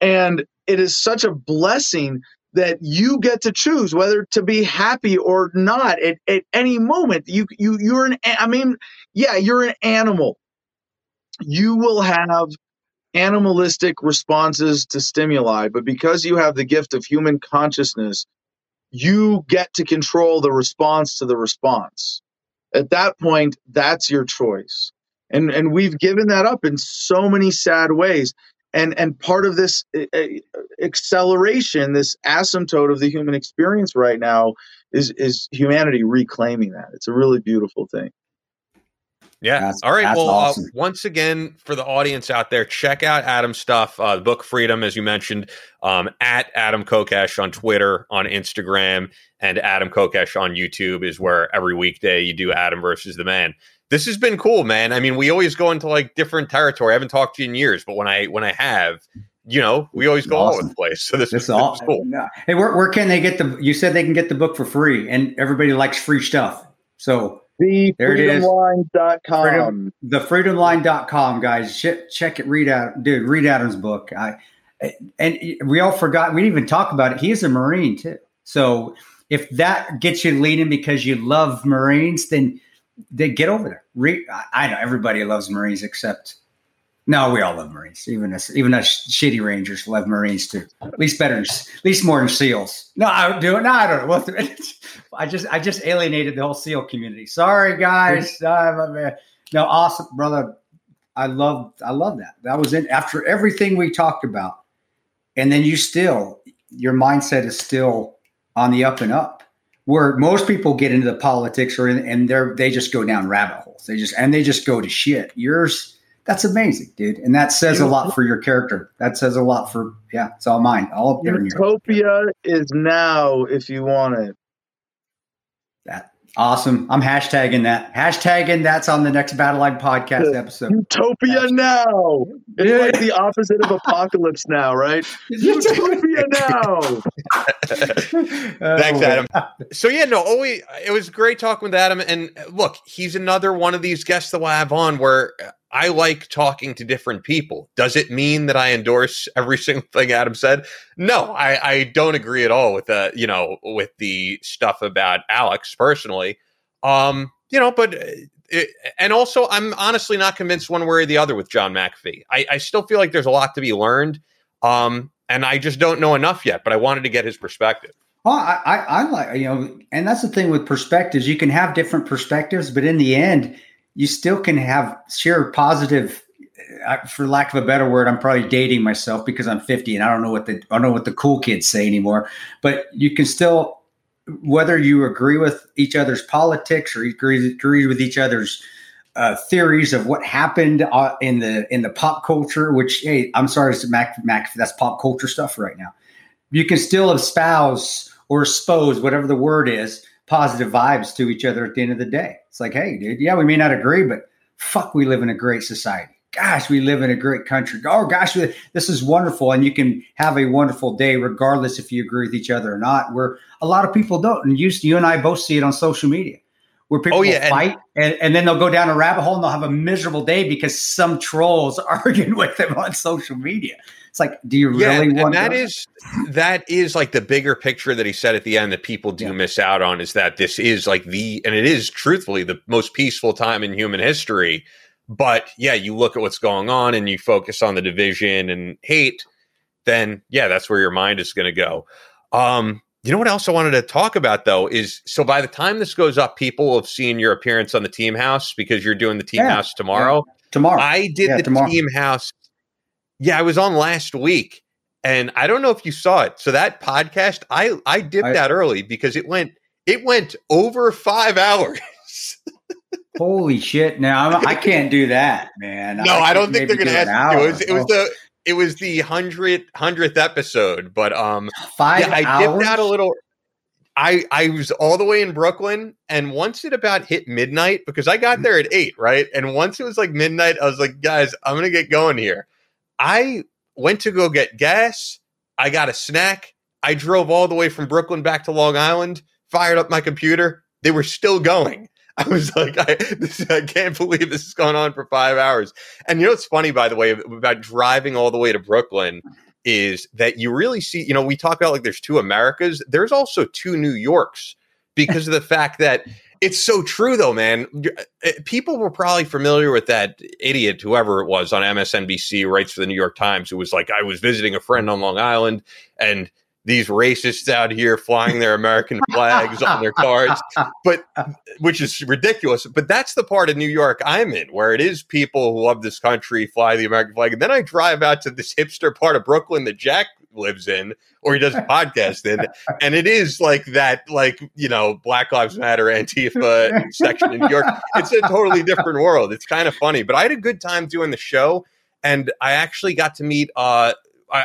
And it is such a blessing that you get to choose whether to be happy or not at, at any moment. You you you're an I mean, yeah, you're an animal. You will have animalistic responses to stimuli, but because you have the gift of human consciousness, you get to control the response to the response. At that point, that's your choice and and we've given that up in so many sad ways and and part of this uh, acceleration this asymptote of the human experience right now is is humanity reclaiming that it's a really beautiful thing yeah. That's, All right. Well, uh, awesome. uh, once again, for the audience out there, check out Adam's stuff. Uh, the book Freedom, as you mentioned, um, at Adam Kokesh on Twitter, on Instagram, and Adam Kokesh on YouTube is where every weekday you do Adam versus the man this has been cool, man. I mean, we always go into like different territory. I haven't talked to you in years, but when I when I have, you know, we always go awesome. all over the place. [laughs] So this, this is all cool. Hey, where, where can they get the? You said they can get the book for free, and everybody likes free stuff. So the there it is. Freedom, the freedomline.com, guys. Check, check it. Read out, dude. Read Adam's book. I and we all forgot. We didn't even talk about it. He is a Marine too. So if that gets you leaning because you love Marines, then they get over there. Re- I know everybody loves Marines except no, we all love Marines. Even us, even us shitty Rangers love Marines too. At least better, at least more than SEALs. No, I don't do it. No, I don't know. [laughs] Well, I just, I just alienated the whole SEAL community. Sorry, guys. no, awesome, brother. I love, I love that. That was it. After everything we talked about, and then you still, your mindset is still on the up and up where most people get into the politics or in, and they're they just go down rabbit holes. They just and they just go to shit. Yours that's amazing, dude, and that says a lot for your character. That says a lot for yeah, it's all mine, all up there. Utopia is now if you want it. That Awesome. I'm hashtagging that. Hashtagging that's on the next Battle Line podcast episode. Utopia now. It's yeah. like the opposite of apocalypse now, right? [laughs] Utopia [laughs] now. [laughs] Thanks, oh, Adam. So yeah, no, always it was great talking with Adam. And look, he's another one of these guests that we'll have on where I like talking to different people. Does it mean that I endorse every [laughs] single thing Adam said? No, I, I don't agree at all with the you know with the stuff about Alex personally. Um, you know, but uh, it, and also I'm honestly not convinced one way or the other with John McAfee. I, I still feel like there's a lot to be learned, um, and I just don't know enough yet. But I wanted to get his perspective. Well, I, I, I like you know, and that's the thing with perspectives. You can have different perspectives, but in the end you still can have share positive for lack of a better word, I'm probably dating myself because I'm 50 and I don't know what the I don't know what the cool kids say anymore. But you can still, whether you agree with each other's politics or agree agree with each other's uh, theories of what happened uh, in the in the pop culture. Which hey, I'm sorry, Mac, Mac, that's pop culture stuff right now. You can still espouse or expose whatever the word is positive vibes to each other at the end of the day. It's like, hey, dude, yeah, we may not agree, but fuck, we live in a great society. Gosh, we live in a great country. Oh, gosh, this is wonderful. And you can have a wonderful day regardless if you agree with each other or not. Where a lot of people don't. And you, you and I both see it on social media where people oh, yeah, fight and, and, then they'll go down a rabbit hole and they'll have a miserable day because some trolls [laughs] arguing with them on social media. It's like, do you yeah, really want that? Is that is like the bigger picture that he said at the end that people do yeah. miss out on is that this is like the and it is truthfully the most peaceful time in human history. But yeah, you look at what's going on and you focus on the division and hate, then yeah, that's where your mind is going to go. Um, you know what else I wanted to talk about though is so by the time this goes up, people will have seen your appearance on the team house because you're doing the team yeah, house tomorrow. Yeah. Tomorrow. I did yeah, the tomorrow. team house yeah, I was on last week, and I don't know if you saw it. So that podcast, I I dipped I, out early because it went it went over five [laughs] hours. Holy shit! Now I'm, I can not do that, man. No, I, I don't think they're going to ask you. It was, it was oh. the it was the hundredth hundredth episode, but um, five. Yeah, I dipped out a little. I I was all the way in Brooklyn, and once it about hit midnight, because I got there at eight, right? And once it was like midnight, I was like, guys, I'm gonna get going here. I went to go get gas. I got a snack. I drove all the way from Brooklyn back to Long Island, fired up my computer. They were still going. [laughs] I was like, I, this, I can't believe this has gone on for five hours. And you know what's funny, by the way, about driving all the way to Brooklyn is that you really see, you know, we talk about like there's two Americas, there's also two New Yorks because of the fact that it's so true, though, man. Uh, people were probably familiar with that idiot, whoever it was on MSNBC, writes for the New York Times, who was like, I was visiting a friend on Long Island, and these racists out here flying their American [laughs] flags on their cars, but which is ridiculous. But that's the part of New York I'm in, where it is people who love this country fly the American flag, and then I drive out to this hipster part of Brooklyn that Jack lives in or he does a podcast in and it is like that like you know black lives matter antifa section in new york it's a totally different world it's kind of funny but i had a good time doing the show and i actually got to meet uh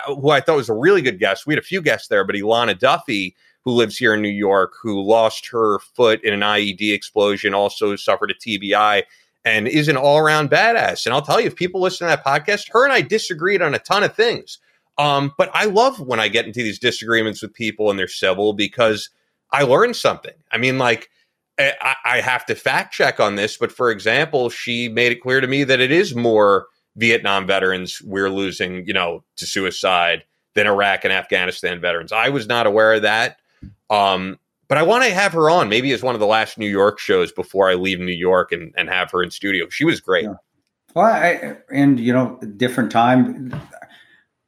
Who i thought was a really good guest. We had a few guests there but elana duffy who lives here in new york who lost her foot in an ied explosion also suffered a tbi and is an all-around badass. And i'll tell you if people listen to that podcast her and i disagreed on a ton of things. Um, but I love when I get into these disagreements with people and they're civil because I learn something. I mean, like, eh, I, I have to fact check on this, but for example, she made it clear to me that it is more Vietnam veterans we're losing, you know, to suicide than Iraq and Afghanistan veterans. I was not aware of that. Um, but I want to have her on maybe as one of the last New York shows before I leave New York and, and have her in studio. She was great. Yeah. Well, I, and you know, different time.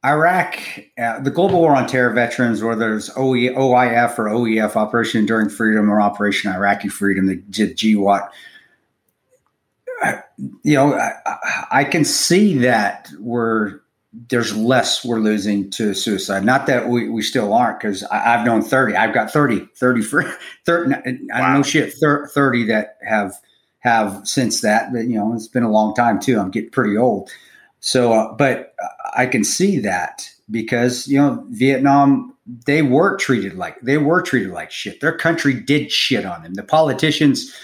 Iraq, uh, the Global War on Terror veterans, whether it's OE, OIF or OEF, Operation Enduring Freedom or Operation Iraqi Freedom, the, uh, you know, I, I, can see that we're there's less we're losing to suicide. Not that we, we still aren't, because I've known 30. I've got 30, 30 for [laughs] 30. I wow. know shit, 30 that have have since that. But you know, it's been a long time too. I'm getting pretty old. So, uh, but I can see that because you know Vietnam they were treated like they were treated like shit. Their country did shit on them. The politicians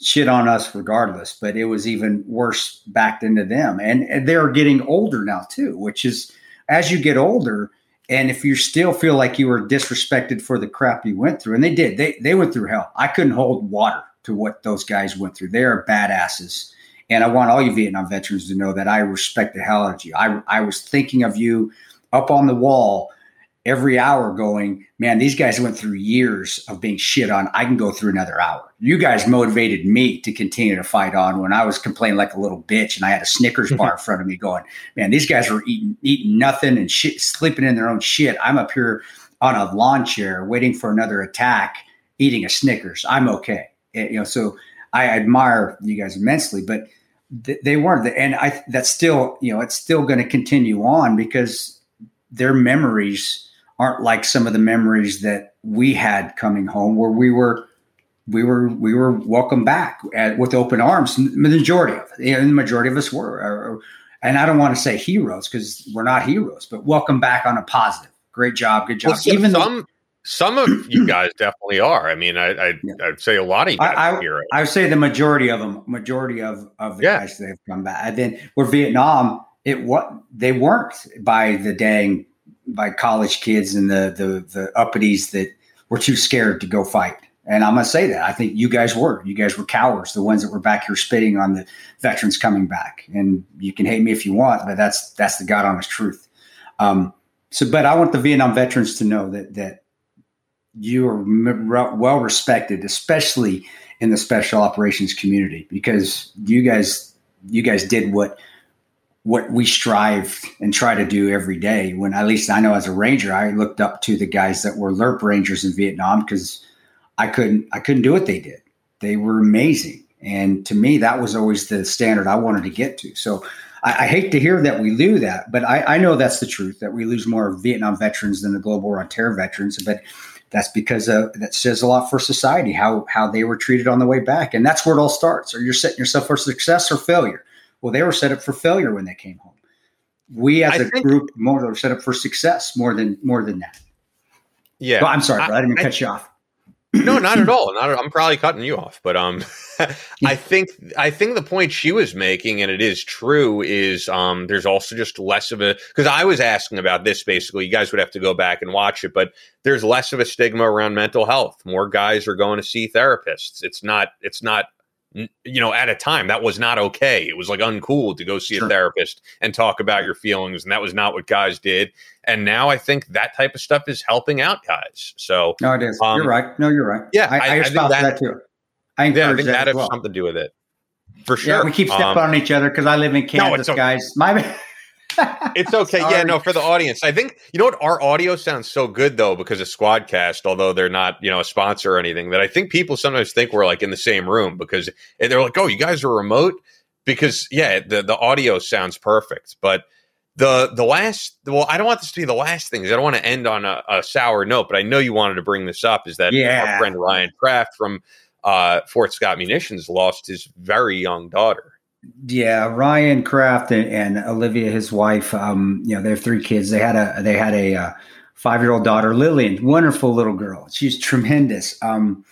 shit on us regardless, but it was even worse backed into them. And, and they're getting older now too, which is as you get older, and if you still feel like you were disrespected for the crap you went through, and they did, they they went through hell. I couldn't hold water to what those guys went through. They are badasses and I want all you Vietnam veterans to know that I respect the hell out of you. I, I was thinking of you up on the wall every hour going, man, these guys went through years of being shit on. I can go through another hour. You guys motivated me to continue to fight on when I was complaining like a little bitch and I had a Snickers bar in [laughs] front of me going, man, these guys were eating, eating nothing and shit, sleeping in their own shit. I'm up here on a lawn chair waiting for another attack, eating a Snickers. I'm okay. Eh, you know, so I admire you guys immensely, but they weren't, and I that's still you know it's still going to continue on because their memories aren't like some of the memories that we had coming home, where we were we were we were welcome back at, with open arms. The majority of you know, the majority of us were, or, and I don't want to say heroes because we're not heroes, but welcome back on a positive. Great job, good job. Well, Even some though, some of you guys definitely are. I mean, I, I would say a lot of you guys I, are heroes. I would say the majority of them, majority of of the yeah. guys that have come back. And then where Vietnam, it what they weren't by the dang by college kids and the the the uppities that were too scared to go fight. And I'm gonna say that I think you guys were. You guys were cowards, the ones that were back here spitting on the veterans coming back. And you can hate me if you want, but that's that's the God honest truth. Um, so, but I want the Vietnam veterans to know that that you are well respected, especially in the special operations community, because you guys you guys did what what we strive and try to do every day. When at least I know as a ranger, I looked up to the guys that were LRRP rangers in Vietnam because I couldn't I couldn't do what they did. They were amazing, and to me, that was always the standard I wanted to get to. So. I, I hate to hear that we lose that, but I, I know that's the truth that we lose more Vietnam veterans than the Global War on Terror veterans. But that's because uh, that says a lot for society how how they were treated on the way back, and that's where it all starts. Or you're setting yourself for success or failure. Well, they were set up for failure when they came home. We as I a think, group more were set up for success more than more than that. Yeah, well, I'm sorry, I, I didn't I, cut you off no, not at all. Not, I'm probably cutting you off, but um, [laughs] I think I think the point she was making, and it is true, is um, there's also just less of a because I was asking about this basically. You guys would have to go back and watch it, but there's less of a stigma around mental health. More guys are going to see therapists. It's not. It's not you know, at a time that was not okay. It was like uncool to go see sure. a therapist and talk about your feelings, and that was not what guys did. And now I think that type of stuff is helping out guys. So no, it is. Um, you're right. No, you're right. Yeah, I, I, I espouse that, that, too. I yeah, I think that, that has well. something to do with it for sure. Yeah, we keep stepping um, on each other because I live in Kansas, no, guys. My it's okay. yeah, no, for the audience. I think you know what our audio sounds so good though because of Squadcast, although they're not, you know, a sponsor or anything, that I think people sometimes think we're like in the same room because they're like, "Oh, you guys are remote?" Because yeah, the the audio sounds perfect. But the the last well, I don't want this to be the last thing. I don't want to end on a, a, sour note, but I know you wanted to bring this up. Is that yeah. our friend Ryan Kraft from uh, Fort Scott Munitions lost his very young daughter. Yeah, Ryan Kraft and, and, Olivia, his wife. Um, you know, they have three kids. They had a they had a uh, five year old daughter, Lillian, wonderful little girl. She's tremendous. Um,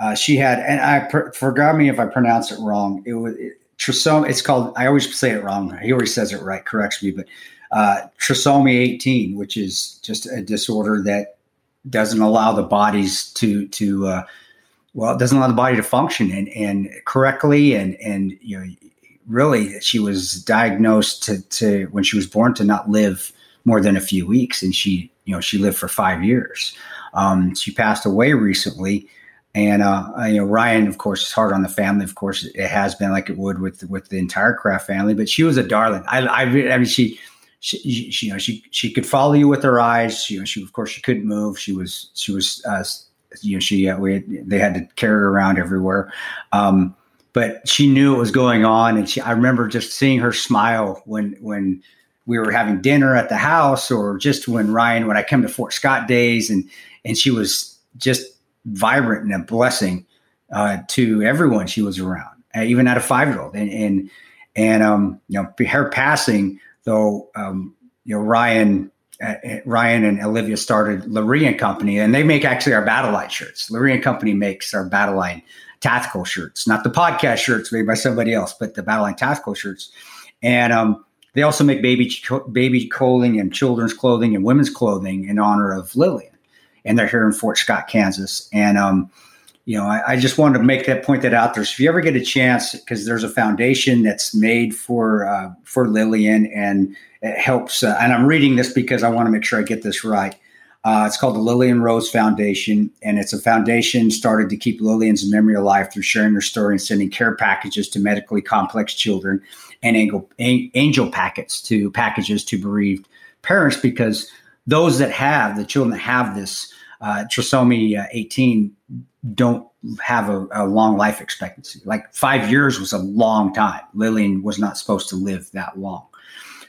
uh, she had, and I forgot me if I pronounce it wrong. It was it, trisomy. It's called. I always say it wrong. He always says it right. Corrects me, but uh, trisomy 18, which is just a disorder that doesn't allow the bodies to to uh, well, it doesn't allow the body to function and and correctly and and you know really she was diagnosed to, to when she was born to not live more than a few weeks and she you know she lived for five years um, she passed away recently and uh, you know ryan of course is hard on the family of course it has been like it would with with the entire kraft family but she was a darling i i, I mean she she, she, you know, she she could follow you with her eyes. You know, she of course she couldn't move. She was she was, uh, you know, she uh, we had, they had to carry her around everywhere. Um, but she knew what was going on and she i remember just seeing her smile when when we were having dinner at the house or just when ryan when i came to fort scott days and and she was just vibrant and a blessing uh, to everyone she was around uh, even at a five year old and and and um you know her passing though um you know ryan uh, uh Ryan and Olivia started Laree and Company, and they make actually our Battle Line shirts. Laree and Company makes our Battle Line tactical shirts, not the podcast shirts made by somebody else, but the Battleline tactical shirts. And um, they also make baby baby clothing and children's clothing and women's clothing in honor of Lillian. And they're here in Fort Scott, Kansas. And um, you know, I, I, just wanted to make that point that out there. So if you ever get a chance, because there's a foundation that's made for uh, for Lillian, and it helps. Uh, and I'm reading this because I want to make sure I get this right. Uh, it's called the Lillian Rose Foundation, and it's a foundation started to keep Lillian's memory alive through sharing her story and sending care packages to medically complex children and angel, angel packets to packages to bereaved parents because those that have the children that have this uh, trisomy uh, 18 don't have a, a, long life expectancy. Like five years was a long time. Lillian was not supposed to live that long.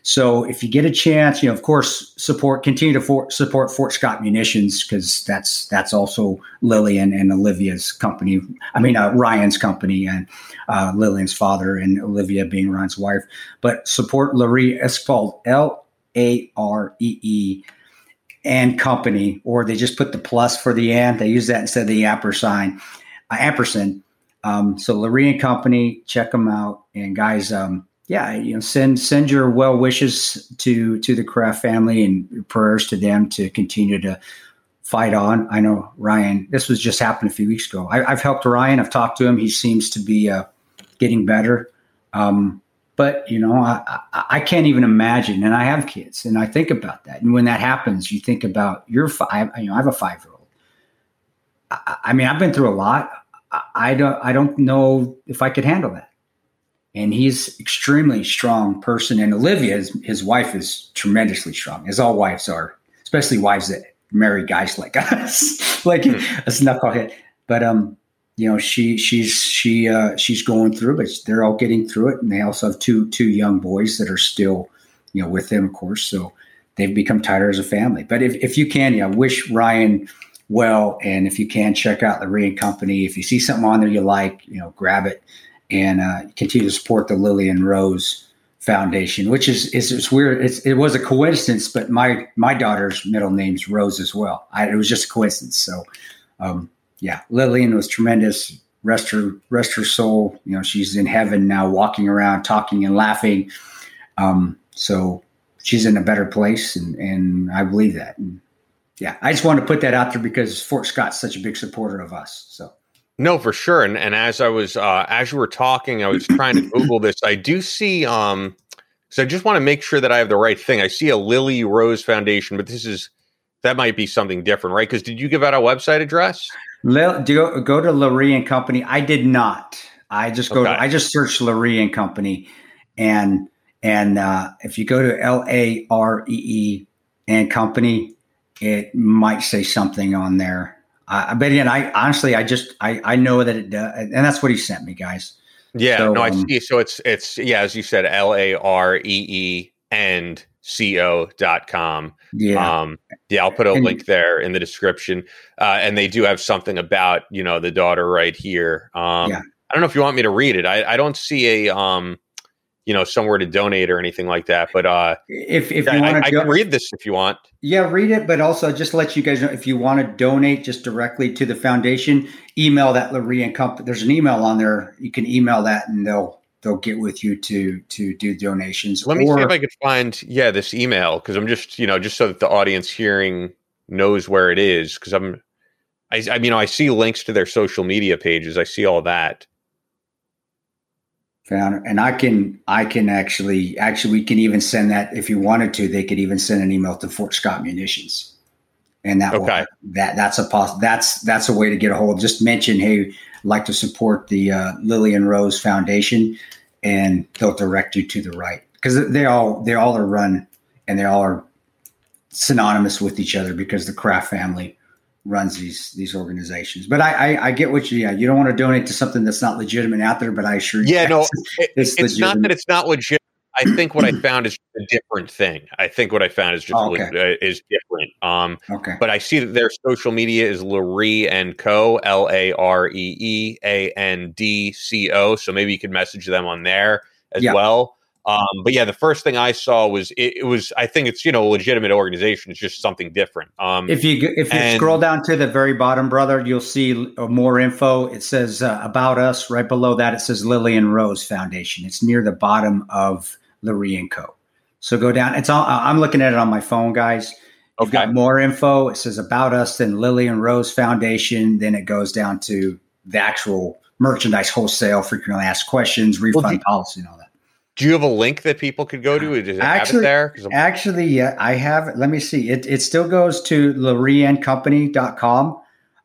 So if you get a chance, you know, of course, support continue to for, support Fort Scott Munitions because that's that's also Lillian and Olivia's company. I mean, uh, Ryan's company and uh, Lillian's father and Olivia being Ryan's wife. But support Laree. Called L A R E E and company, or they just put the plus for the and. They use that instead of the ampersand. Uh, ampersand. Um, so Laree and Company, check them out. And guys, um, yeah, you know, send send your well wishes to to the Kraft family and prayers to them to continue to fight on. I know Ryan. This was just happened a few weeks ago. I, have helped Ryan. I've talked to him. He seems to be uh, getting better. Um, but you know, I, I, I can't even imagine. And I have kids, and I think about that. And when that happens, you think about your five. You know, I have a five year old. I, I mean, I've been through a lot. I, I don't. I don't know if I could handle that and he's extremely strong person. And Olivia, his, his wife, is tremendously strong, as all wives are, especially wives that marry guys like [laughs] us, like mm. a knucklehead. But um, you know, she she's she uh, she's going through, but they're all getting through it, and they also have two two young boys that are still, you know, with them, of course. So they've become tighter as a family. But if if you can, yeah, wish Ryan well, and if you can, check out Laree Company. If you see something on there you like, you know, grab it and uh, continue to support the Lillian Rose Foundation, which is is it's weird. It's, it was a coincidence, but my my daughter's middle name's Rose as well. I, it was just a coincidence. So, um, yeah, Lillian was tremendous. Rest her rest her soul. You know, she's in heaven now, walking around, talking and laughing. Um, so she's in a better place, and and I believe that. And yeah, I just want to put that out there because Fort Scott's such a big supporter of us. So. No, for sure. And and as I was uh, as you were talking, I was trying to [clears throat] Google this. I do see um so I just want to make sure that I have the right thing. I see a Lily Rose Foundation, but this is that might be something different, right? Because did you give out a website address? Lil, go, go to Laree and Company. I did not. I just go. Okay. To, I just searched Laree and Company, and and uh, if you go to L A R E E and Company, it might say something on there. Uh, but again, I honestly, I just, I, I know that it does, and that's what he sent me, guys. Yeah, so, no, I um, see. So it's, it's, yeah, as you said, L A R E E and co dot com. Yeah. Um, yeah, I'll put a and, link there in the description. Uh, and they do have something about, you know, the daughter right here. Um, yeah. I don't know if you want me to read it. I, I don't see a, um, you know somewhere to donate or anything like that. But uh, if if you I, want to, I, can read this if you want. Yeah, read it. But also just let you guys know if you want to donate just directly to the foundation, email that Laree and Company. There's an email on there. You can email that, and they'll they'll get with you to to do donations. Let me see if I could find yeah this email because I'm just you know just so that the audience hearing knows where it is because I'm I, I you know I see links to their social media pages. I see all that founder. And i can i can actually actually we can even send that if you wanted to they could even send an email to fort scott munitions. And that okay. will, that that's a poss- that's that's a way to get a hold just mention hey like to support the uh, lillian rose foundation and they'll direct you to the right. Because they all they all are run and they all are synonymous with each other because the Kraft family runs these these organizations. But I, I, I get what you yeah you don't want to donate to something that's not legitimate out there. But I sure yeah no it's, it's not that it's not legit. I think what I found is a different thing. I think what I found is just oh, okay. uh, is different. Um, okay. But I see that their social media is Laree and Co. L A R E E A N D C O. So maybe you could message them on there as yeah. well. Um, but yeah, the first thing I saw was it, it, was I think it's you know a legitimate organization. It's just something different. Um, if you if you and, scroll down to the very bottom, brother, you'll see uh, more info. It says uh, about us right below that. It says Lillian Rose Foundation. It's near the bottom of Laree and Co. So go down. It's all. I'm looking at it on my phone, guys. You've okay. got more info. It says about us, then Lillian Rose Foundation. Then it goes down to the actual merchandise wholesale, frequently asked questions, refund well, policy, and all that. Do you have a link that people could go to? Does it actually, have it there? Actually, yeah, I have. Let me see. It, it still goes to lareeandcompany.com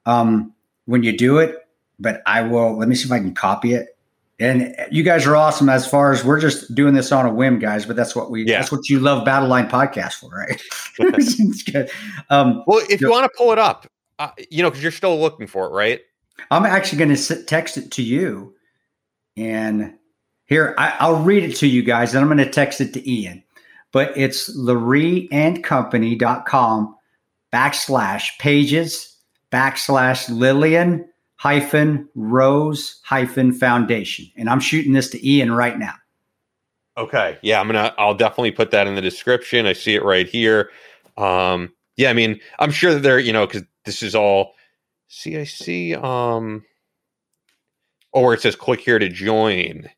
um, when you do it, but I will. Let me see if I can copy it. And you guys are awesome as far as we're just doing this on a whim, guys. But that's what we. Yeah. That's what you love Battle Line podcast for, right? [laughs] [laughs] um, well, if you want to pull it up, uh, you know, because you're still looking for it, right? I'm actually going to text it to you. And here, I, will read it to you guys, and I'm going to text it to Ian. But it's LareeandCompany.com backslash pages backslash Lillian hyphen Rose hyphen Foundation. And I'm shooting this to Ian right now. Okay. Yeah, I'm gonna I'll definitely put that in the description. I see it right here. Um yeah, I mean, I'm sure that they're, you know, because this is all CIC. Um or it says click here to join.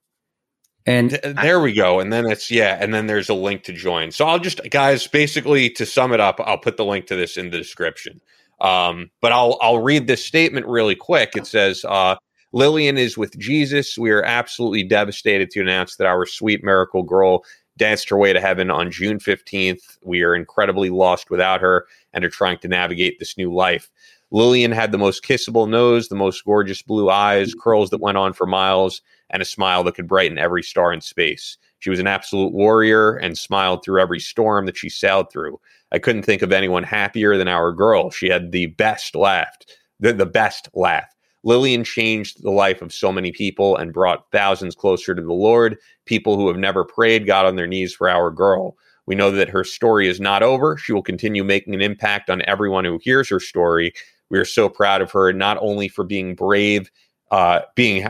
And Th- there we go. And then it's yeah, and then there's a link to join. So I'll just guys, basically to sum it up, I'll put the link to this in the description. Um, but I'll I'll read this statement really quick. It says, uh, Lillian is with Jesus. We are absolutely devastated to announce that our sweet miracle girl danced her way to heaven on June 15th. We are incredibly lost without her and are trying to navigate this new life. Lillian had the most kissable nose, the most gorgeous blue eyes, curls that went on for miles, and a smile that could brighten every star in space. She was an absolute warrior and smiled through every storm that she sailed through. I couldn't think of anyone happier than our girl. She had the best laugh, the, the best laugh. Lillian changed the life of so many people and brought thousands closer to the Lord. People who have never prayed got on their knees for our girl. We know that her story is not over. She will continue making an impact on everyone who hears her story. We are so proud of her, not only for being brave, uh, being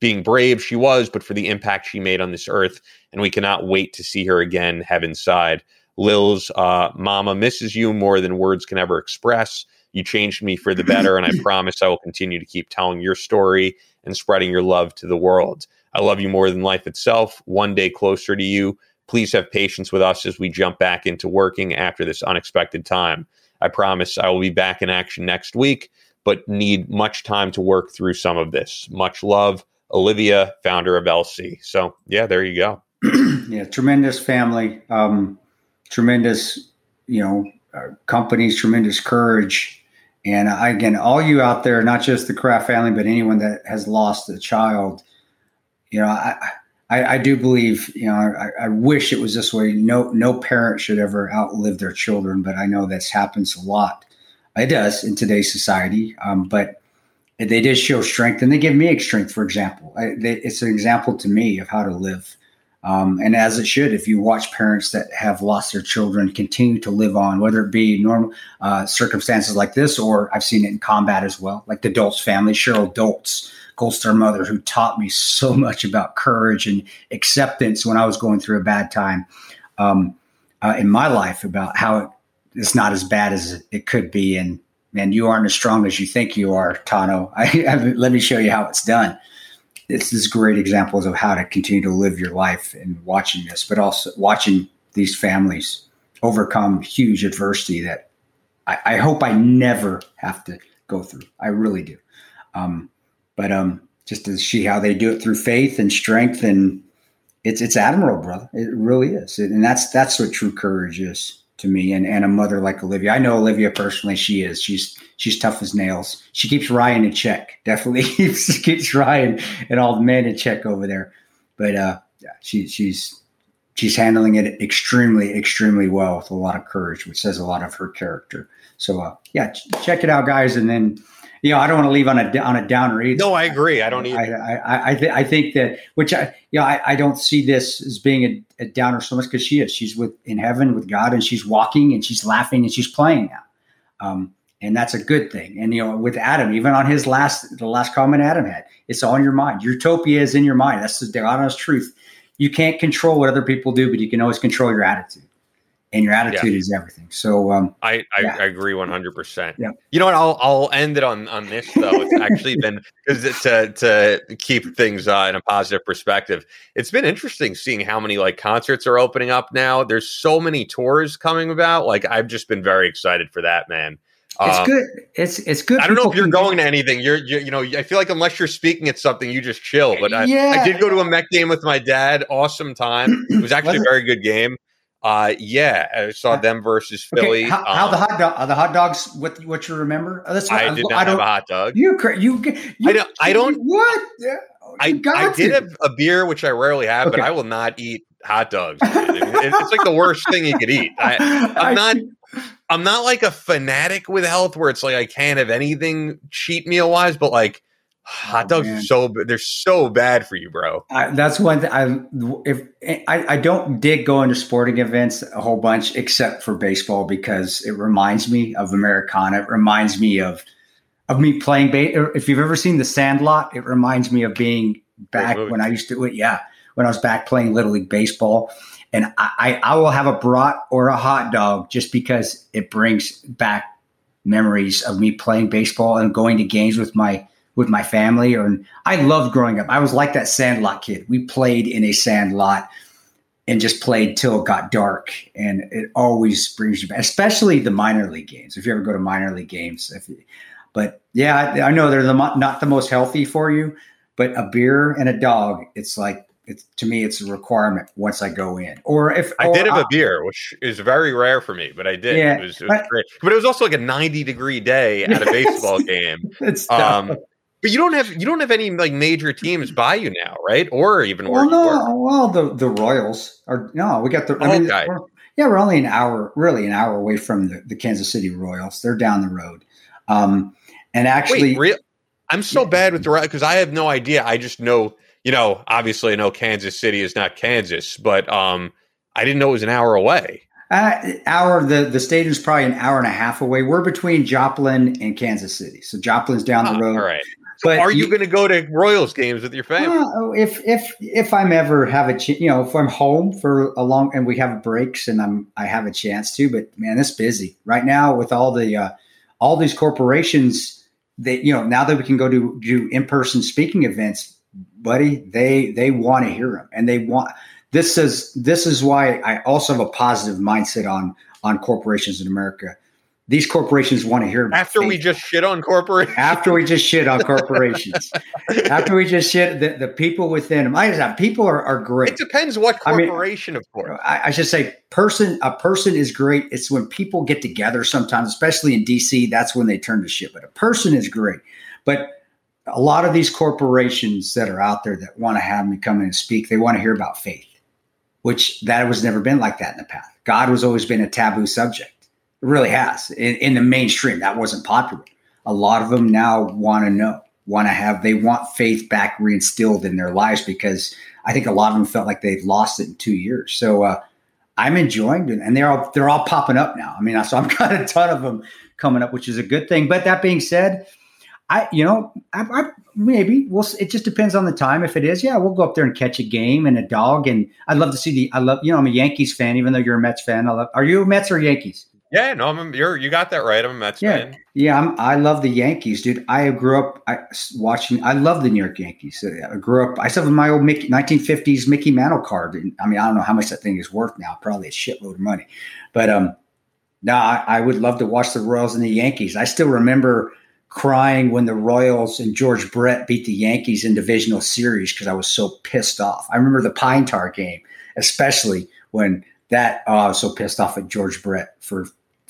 being brave she was, but for the impact she made on this earth. And we cannot wait to see her again, heaven side. Lil's uh, mama misses you more than words can ever express. You changed me for the better, and I [clears throat] promise I will continue to keep telling your story and spreading your love to the world. I love you more than life itself. One day closer to you. Please have patience with us as we jump back into working after this unexpected time. I promise I will be back in action next week, but need much time to work through some of this. Much love, Olivia, founder of LC. So, yeah, there you go. [clears throat] yeah, tremendous family. Um, tremendous, you know, uh, companies, tremendous courage. And I, again, all you out there, not just the Kraft family, but anyone that has lost a child, you know, I, I, I do believe, you know, I, I, wish it was this way. No, no parent should ever outlive their children, but I know this happens a lot. It does in today's society, um, but they did show strength, and they give me strength. For example, I, they, it's an example to me of how to live um, and as it should, if you watch parents that have lost their children continue to live on, whether it be normal uh, circumstances like this, or I've seen it in combat as well, like the Dults family, Cheryl Dults, Gold Star mother, who taught me so [laughs] much about courage and acceptance when I was going through a bad time um, uh, in my life, about how it, it's not as bad as it could be. And man, you aren't as strong as you think you are, Tonto. [laughs] I, I, let me show you how it's done this is great examples of how to continue to live your life and watching this, but also watching these families overcome huge adversity that I, I hope I never have to go through. I really do. Um, but um, just to see how they do it through faith and strength, and it's it's admirable, brother. It really is, and that's that's what true courage is to me and, and a mother like Olivia. I know Olivia personally. She is. She's she's tough as nails. She keeps Ryan in check. [laughs] Definitely keeps keeps Ryan and all the men in check over there. But uh, yeah, she she's she's handling it extremely extremely well with a lot of courage, which says a lot of her character. So uh, yeah, ch- check it out, guys, and then you know, I don't want to leave on a on a downer either. No, I agree. I don't either. I I I, th- I think that which I you know I, I don't see this as being a, a downer so much because she is she's with in heaven with God and she's walking and she's laughing and she's playing now, um, and that's a good thing. And you know, with Adam, even on his last the last comment Adam had, it's all in your mind. Utopia is in your mind. That's the honest truth. You can't control what other people do, but you can always control your attitude and your attitude yeah. is everything. So um, I, I, yeah. I agree one hundred percent. Yeah. You know what? I'll I'll end it on on this though. It's actually been [laughs] to to keep things uh, in a positive perspective. It's been interesting seeing how many like concerts are opening up now. There's so many tours coming about. Like I've just been very excited for that, man. It's um, good. It's it's good. I don't know if you're going to anything. You're, you're, you know I feel like unless you're speaking at something, you just chill. But I, yeah. I did go to a Mets game with my dad. Awesome time. It was [clears throat] actually a very good game. Uh, yeah, I saw them versus Philly. Okay. How, how um, the hot dog? Are the hot dogs? What what you remember? Oh, that's what, I did not I have a hot dog. You you, you I don't. I don't. What? I, I did have a beer, which I rarely have, okay. but I will not eat hot dogs. it's like the worst thing you could eat. I, [laughs] am not. I'm not like a fanatic with health where it's like I can't have anything cheat meal wise, but like hot dogs are so they're so bad for you, bro. I, that's one thing. I if eh, I, I don't dig going to sporting events a whole bunch, except for baseball, because it reminds me of Americana. It reminds me of of me playing. Ba- er, if you've ever seen The Sandlot, it reminds me of being back when I used to. Yeah, when I was back playing little league baseball, and I, I I will have a brat or a hot dog just because it brings back memories of me playing baseball and going to games with my with my family. Or I loved growing up. I was like that sandlot kid. We played in a sandlot and just played till it got dark. And it always brings you back, especially the minor league games. If you ever go to minor league games, if you, but yeah, I, I know they're the, not the most healthy for you, but a beer and a dog, it's like, it's, to me, it's a requirement once I go in. Or if I or did have a beer, which is very rare for me, but I did. Yeah, it was, it was but- great. But it was also like a 90 degree day at a [laughs] baseball game. it's Um, but you don't have you don't have any like major teams by you now, right? Or even Well, no, well, the the Royals are no. We got the. I mean, Okay. we're, yeah, we're only an hour, really an hour away from the, the Kansas City Royals. They're down the road, um, and actually, Wait, real? I'm so Yeah. bad with the right because I have no idea. I just know, you know, obviously I know Kansas City is not Kansas, but um, I didn't know it was an hour away. uh, hour the the stadium's probably an hour and a half away. We're between Joplin and Kansas City, so Joplin's down Ah, the road. all right. So But are you you- going to go to Royals games with your family? Well, if if if I'm ever have a ch- you know if I'm home for a long and we have breaks and I'm I have a chance to, but man, it's busy right now with all the uh, all these corporations. That you know now that we can go to do in person speaking events, buddy, they they want to hear them and they want this is this is why I also have a positive mindset on on corporations in America. These corporations want to hear about After we just shit on corporations, after we just shit on [laughs] corporations after we just shit the, the people within them. I just have people are, are great. it depends what I mean- corporation, of course. I, I should say person a person is great. It's when people get together sometimes, especially in DC, that's when they turn to shit. But a person is great. But a lot of these corporations that are out there that want to have me come in and speak, they want to hear about faith, which that was never been like that in the past. God was always been a taboo subject. It really has. In, in the mainstream, that wasn't popular. A lot of them now want to know, want to have, they want faith back reinstilled in their lives because I think a lot of them felt like they've lost it in two years. So uh, I'm enjoying it, and they're all they're all popping up now. I mean, [laughs] so I've got a ton of them coming up, which is a good thing. But that being said, I you know I, I maybe we'll. It just depends on the time. If it is, yeah, we'll go up there and catch a game and a dog, and I'd love to see the. I love you know I'm a Yankees fan, even though you're a Mets fan. I love. Are you Mets or Yankees? Yeah, no, I'm, you're you got that right. I'm a Mets Yeah. fan. Yeah, I'm, I love the Yankees, dude. I grew up I, watching. I love the New York Yankees. I grew up. I still have my old Mickey, 1950s Mickey Mantle card. I mean, I don't know how much that thing is worth now. Probably a shitload of money. But um, no, I, I would love to watch the Royals and the Yankees. I still remember crying when the Royals and George Brett beat the Yankees in divisional series because I was so pissed off. I remember the Pine Tar game, especially when that. Oh, I was so pissed off at George Brett for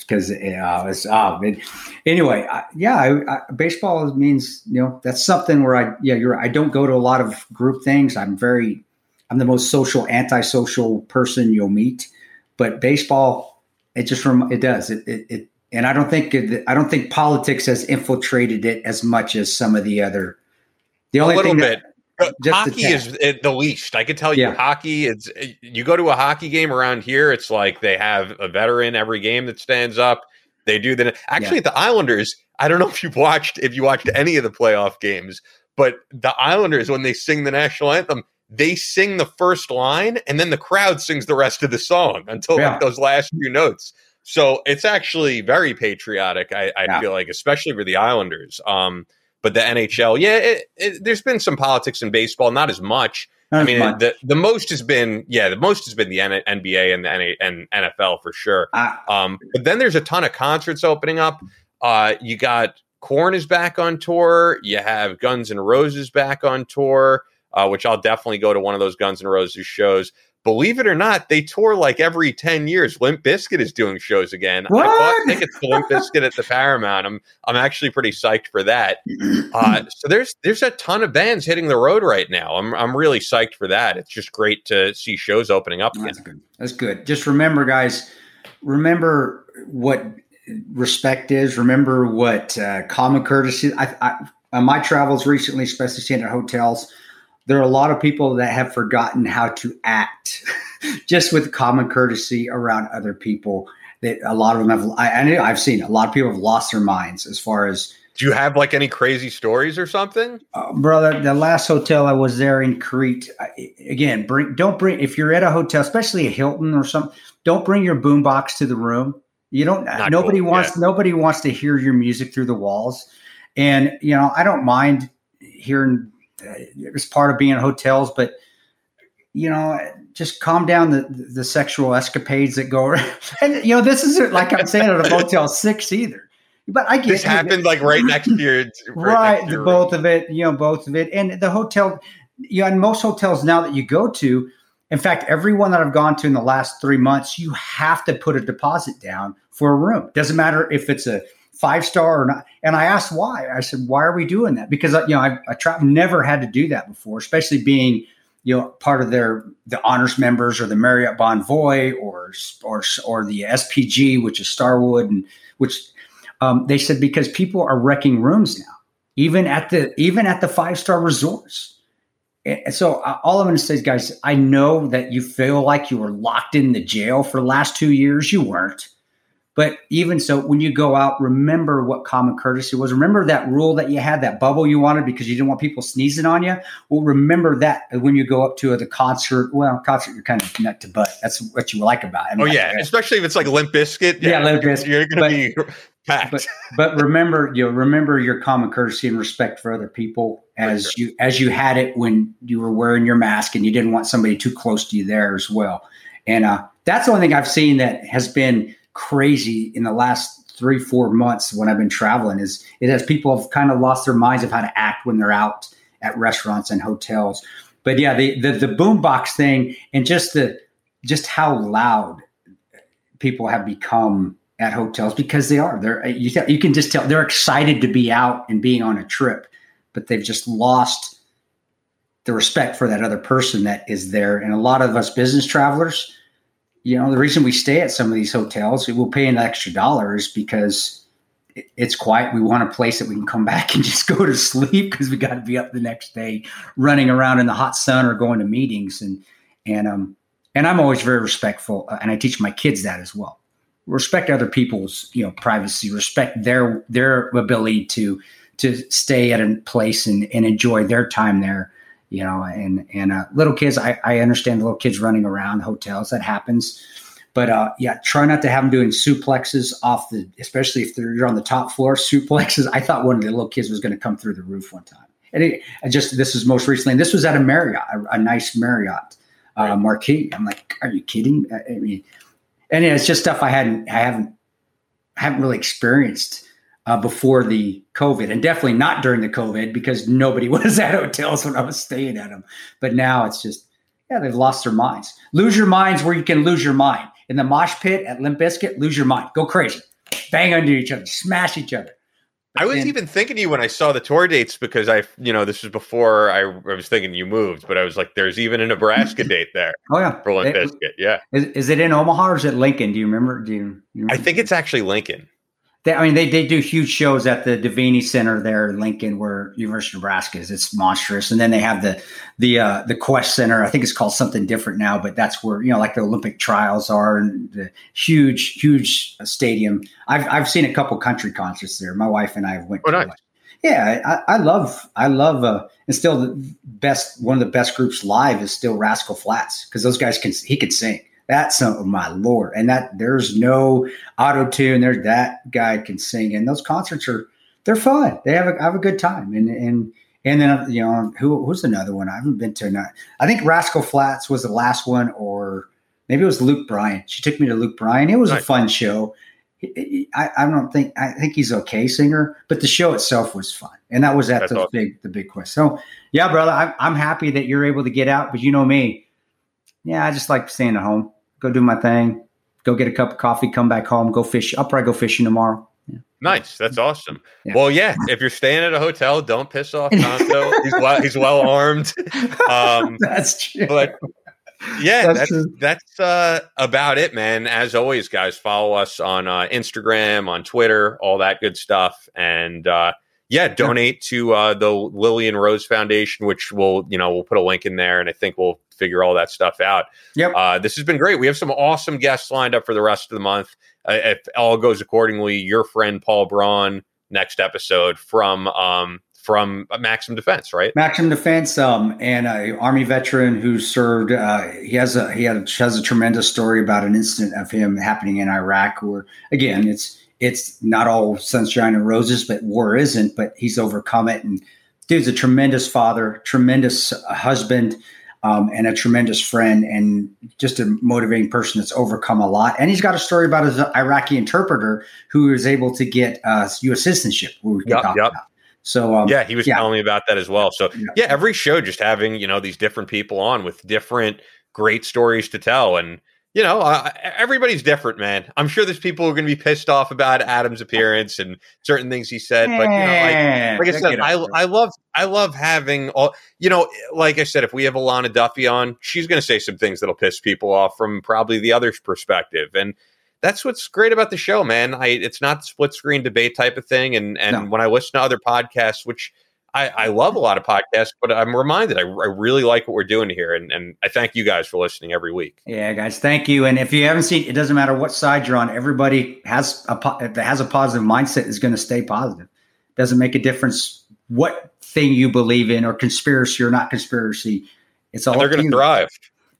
because uh, it's uh, it, anyway. I, yeah, I, I, baseball means you know that's something where I yeah you're I don't go to a lot of group things. I'm very I'm the most social antisocial person you'll meet, but baseball it just from it does it it. it and I don't think it, I don't think politics has infiltrated it as much as some of the other. The A only little thing bit. that, a hockey is the least. I could tell you, Yeah. hockey. It's uh, you go to a hockey game around here. It's like they have a veteran every game that stands up. They do that. Actually, at the Islanders, I don't know if you've watched if you watched any of the playoff games, but the Islanders when they sing the national anthem, they sing the first line and then the crowd sings the rest of the song until Yeah. like those last few notes. So it's actually very patriotic. I, I Yeah. feel like, especially for the Islanders. Um, but the NHL, yeah, it, it, there's been some politics in baseball, not as much. Not I mean, much. the the most has been, yeah, the most has been the N- NBA and the N- and NFL for sure. I, Um, but then there's a ton of concerts opening up. Uh, you got Korn is back on tour. You have Guns N' Roses back on tour, uh, which I'll definitely go to one of those Guns N' Roses shows. Believe it or not, they tour like every ten years. Limp Bizkit is doing shows again. I What? bought tickets to Limp Bizkit at the Paramount. I'm I'm actually pretty psyched for that. Uh, [clears throat] so there's there's a ton of bands hitting the road right now. I'm I'm really psyched for that. It's just great to see shows opening up again. That's good. That's good. Just remember, guys. Remember what respect is. Remember what uh, common courtesy. I, I, on my travels recently, especially staying at hotels, there are a lot of people that have forgotten how to act [laughs] just with common courtesy around other people. That a lot of them have. I, I know I've seen a lot of people have lost their minds as far as. Do you have like any crazy stories or something, uh, brother? The last hotel I was there in Crete. I, again, bring don't bring if you're at a hotel, especially a Hilton or something. Don't bring your boombox to the room. You don't. Not nobody cool, wants. Yeah. Nobody wants to hear your music through the walls. And you know, I don't mind hearing. Uh, it's part of being in hotels, but you know, just calm down the the sexual escapades that go. Around. [laughs] And you know, this isn't like I'm saying at a Motel Six either. But I get this happened like right next to your right, right both of it. You know, both of it, and the hotel. You know, in most hotels now that you go to, in fact, everyone that I've gone to in the last three months, you have to put a deposit down for a room. Doesn't matter if it's a five star or not. And I asked why. I said, why are we doing that? Because you know, I, I never had to do that before, especially being you know part of their the honors members or the Marriott Bonvoy or or or the SPG, which is Starwood, and which um, they said because people are wrecking rooms now, even at the even at the five star resorts. And so uh, all I'm going to say is, guys, I know that you feel like you were locked in the jail for the last two years. You weren't. But even so, when you go out, remember what common courtesy was. Remember that rule that you had, that bubble you wanted because you didn't want people sneezing on you. Well, remember that when you go up to the concert. Well, concert, you're kind of nut to butt. That's what you like about it. I mean, oh yeah, especially if it's like Limp Bizkit. Yeah, yeah Limp Bizkit. You're going to be [laughs] packed. But, but remember, you know, remember your common courtesy and respect for other people as sure. you as you had it when you were wearing your mask and you didn't want somebody too close to you there as well. And uh, that's the only thing I've seen that has been crazy in the last three, four months when I've been traveling is it has people have kind of lost their minds of how to act when they're out at restaurants and hotels. But yeah, the the, the boombox thing and just the just how loud people have become at hotels because they are. They're uh, you, you can just tell they're excited to be out and being on a trip, but they've just lost the respect for that other person that is there. And a lot of us business travelers, you know, the reason we stay at some of these hotels, we'll pay an extra dollar is because it's quiet. We want a place that we can come [laughs] back and just go to sleep because we got to be up the next day running around in the hot sun or going to meetings. And, and, um, and I'm always very respectful. Uh, and I teach my kids that as well. Respect other people's, you know, privacy, respect their, their ability to, to stay at a place and, and enjoy their time there you know, and and uh, little kids, I, I understand little kids running around hotels that happens, but uh, yeah, try not to have them doing suplexes off the, especially if you're on the top floor. [laughs] Suplexes. I thought one of the little kids was going to come through the roof one time, and it, I just this is most recently, and this was at a Marriott, a, a nice Marriott uh, Marquis. I'm like, are you kidding? I, I mean, and it's just stuff I hadn't, I haven't, I haven't really experienced uh, before the COVID, and definitely not during the COVID because nobody [laughs] was at hotels when I was staying at them. But now it's just, yeah, they've lost their minds. Lose your minds where you can lose your mind. In the mosh pit at Limp Bizkit, lose your mind. Go crazy. Bang into each other. Smash each other. But I was then, even thinking you when I saw the tour dates because I, you know, this was before I, I was thinking you moved, but I was like, there's even a Nebraska [laughs] date there. Oh yeah, for Limp Bizkit. Yeah, is, is, it in Omaha or is it Lincoln? Do you remember? Do you? you remember? I think it's actually Lincoln. They, I mean, they, they do huge shows at the Devaney Center there in Lincoln, where University of Nebraska is. It's monstrous, and then they have the the uh, the Qwest Center. I think it's called something different now, but that's where you know, like the Olympic trials are, and the huge, huge stadium. I've I've seen a couple country concerts there. My wife and I went. Oh, nice. Yeah, I, I, love I love uh, and still the best one of the best groups live is still Rascal Flatts because those guys can he can sing. That's oh my lord, and that there's no auto tune. There's that guy can sing, and those concerts are they're fun. They have a have a good time, and and and then you know who who's another one? I haven't been to. Not, I think Rascal Flatts was the last one, or maybe it was Luke Bryan. She took me to Luke Bryan. It was a fun show. I, I, don't think I think he's okay singer, but the show itself was fun, and that was at That's the awesome. big the big Qwest. So yeah, brother, I'm, I'm happy that you're able to get out, but you know me, yeah, I just like staying at home go do my thing, go get a cup of coffee, come back home, go fish. I'll probably go fishing tomorrow. Yeah. Nice. That's awesome. Yeah. Well, yeah. If you're staying at a hotel, don't piss off Tonto. [laughs] he's well. He's well armed. Um, [laughs] That's true. But yeah, that's that's, that's uh, about it, man. As always, guys, follow us on uh, Instagram, on Twitter, all that good stuff, and uh, yeah, donate to uh, the Lillian Rose Foundation, which we'll you know we'll put a link in there, and I think we'll figure all that stuff out. Yep. Uh, this has been great. We have some awesome guests lined up for the rest of the month. Uh, if all goes accordingly, your friend Paul Braun next episode from um, from Maximum Defense, right? Maximum Defense, um, and a Army veteran who served. Uh, he has a he a, has a tremendous story about an incident of him happening in Iraq, where again, it's it's not all sunshine and roses, but war isn't. But he's overcome it, and dude's a tremendous father, tremendous husband. Um, and a tremendous friend and just a motivating person that's overcome a lot. And he's got a story about his Iraqi interpreter who was able to get uh, U.S. citizenship. We yep, yep. About. So um, yeah, he was yeah. telling me about that as well. So yeah. yeah, every show just having you know these different people on with different great stories to tell, and you know uh, everybody's different, man. I'm sure there's people who are going to be pissed off about Adam's appearance and certain things he said, but you know, like, like I said, I, I love I love having all you know, like I said, if we have Elana Duffy on, she's going to say some things that'll piss people off from probably the other's perspective, and that's what's great about the show, man. I it's not split screen debate type of thing. And and no. when I listen to other podcasts, which I, I love a lot of podcasts, but I'm reminded I, I really like what we're doing here, and and I thank you guys for listening every week. Yeah, guys, thank you. And if you haven't seen, it doesn't matter what side you're on. Everybody has a that has a positive mindset is going to stay positive. Doesn't make a difference what thing you believe in or conspiracy or not conspiracy. It's all and they're going to thrive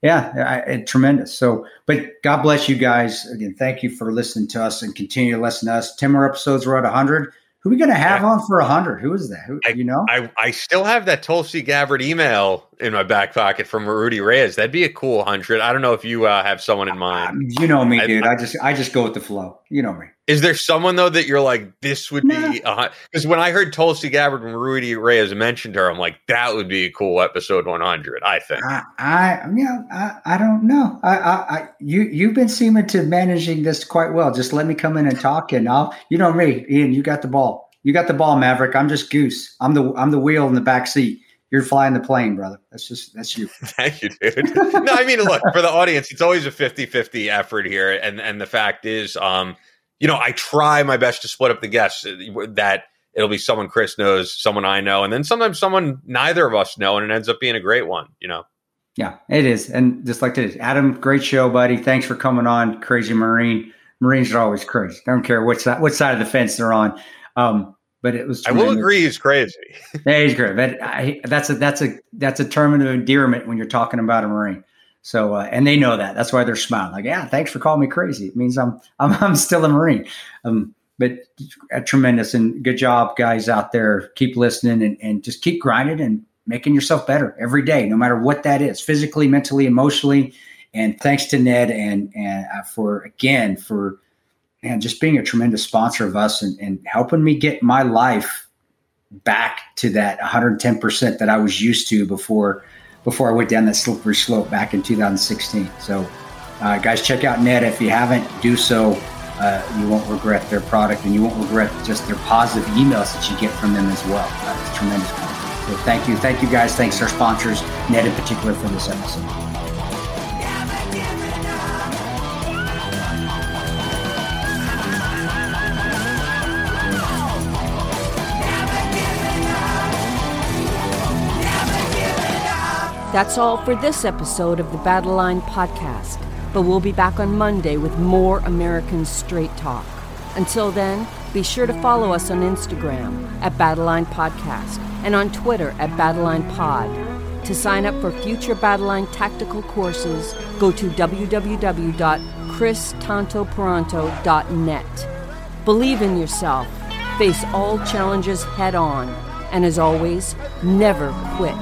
yeah, I, I, tremendous. So, but God bless you guys again. Thank you for listening to us and continue to listen to us. Ten more episodes. We're at hundred. Who are we going to have yeah. on for hundred? Who is that? Who, I, you know, I, I still have that Tulsi Gabbard email in my back pocket from Rudy Reyes. That'd be a cool hundred. I don't know if you uh, have someone in mind. Um, you know me, dude. I, just I just go with the flow. You know me. Is there someone though that you're like this would be because when I heard Tulsi Gabbard and Rudy Reyes mentioned her, I'm like that would be a cool episode 100. I think. I, I yeah I, I don't know. I, I, I you you've been seeming to managing this quite well. Just let me come in and talk, and I'll you know me, Ian. You got the ball. You got the ball, Maverick. I'm just goose. I'm the I'm the wheel in the back seat you're flying the plane, brother. That's just that's you. [laughs] Thank you, dude. no, I mean, look for the audience. It's always a 50-50 effort here, and and the fact is, um, you know, I try my best to split up the guests uh, that it'll be someone Chris knows, someone I know, and then sometimes someone neither of us know, and it ends up being a great one, you know? Yeah, it is. And just like this, Adam, great show, buddy. Thanks for coming on. Crazy Marine. Marines are always crazy. I don't care what side, what side of the fence they're on. Um, but it was. Tremendous. I will agree, he's crazy. [laughs] yeah, he's great. But I, that's a that's a that's a term of endearment when you're talking about a Marine. So, uh, and they know that. That's why they're smiling. Like, yeah, thanks for calling me crazy. It means I'm [laughs] I'm, I'm still a Marine. Um, but uh, tremendous and good job, guys out there. Keep listening and, and just keep grinding and making yourself better every day, no matter what that is, physically, mentally, emotionally. And thanks to Ned and and uh, for again for and just being a tremendous sponsor of us and, and helping me get my life back to that 110% that I was used to before before I went down that slippery slope back in 2016. So, uh, guys, check out Ned. If you haven't, do so. Uh, you won't regret their product and you won't regret just their positive emails that you get from them as well. It's tremendous. So, thank you. Thank you, guys. Thanks our sponsors, Ned in particular, for this episode. That's all for this episode of the Battle Line Podcast, but we'll be back on Monday with more American Straight Talk. Until then, be sure to follow us on Instagram at Battleline Podcast and on Twitter at Battleline Pod. To sign up for future Battleline tactical courses, go to www.christantoparonto.net. Believe in yourself, face all challenges head on, and as always, never quit.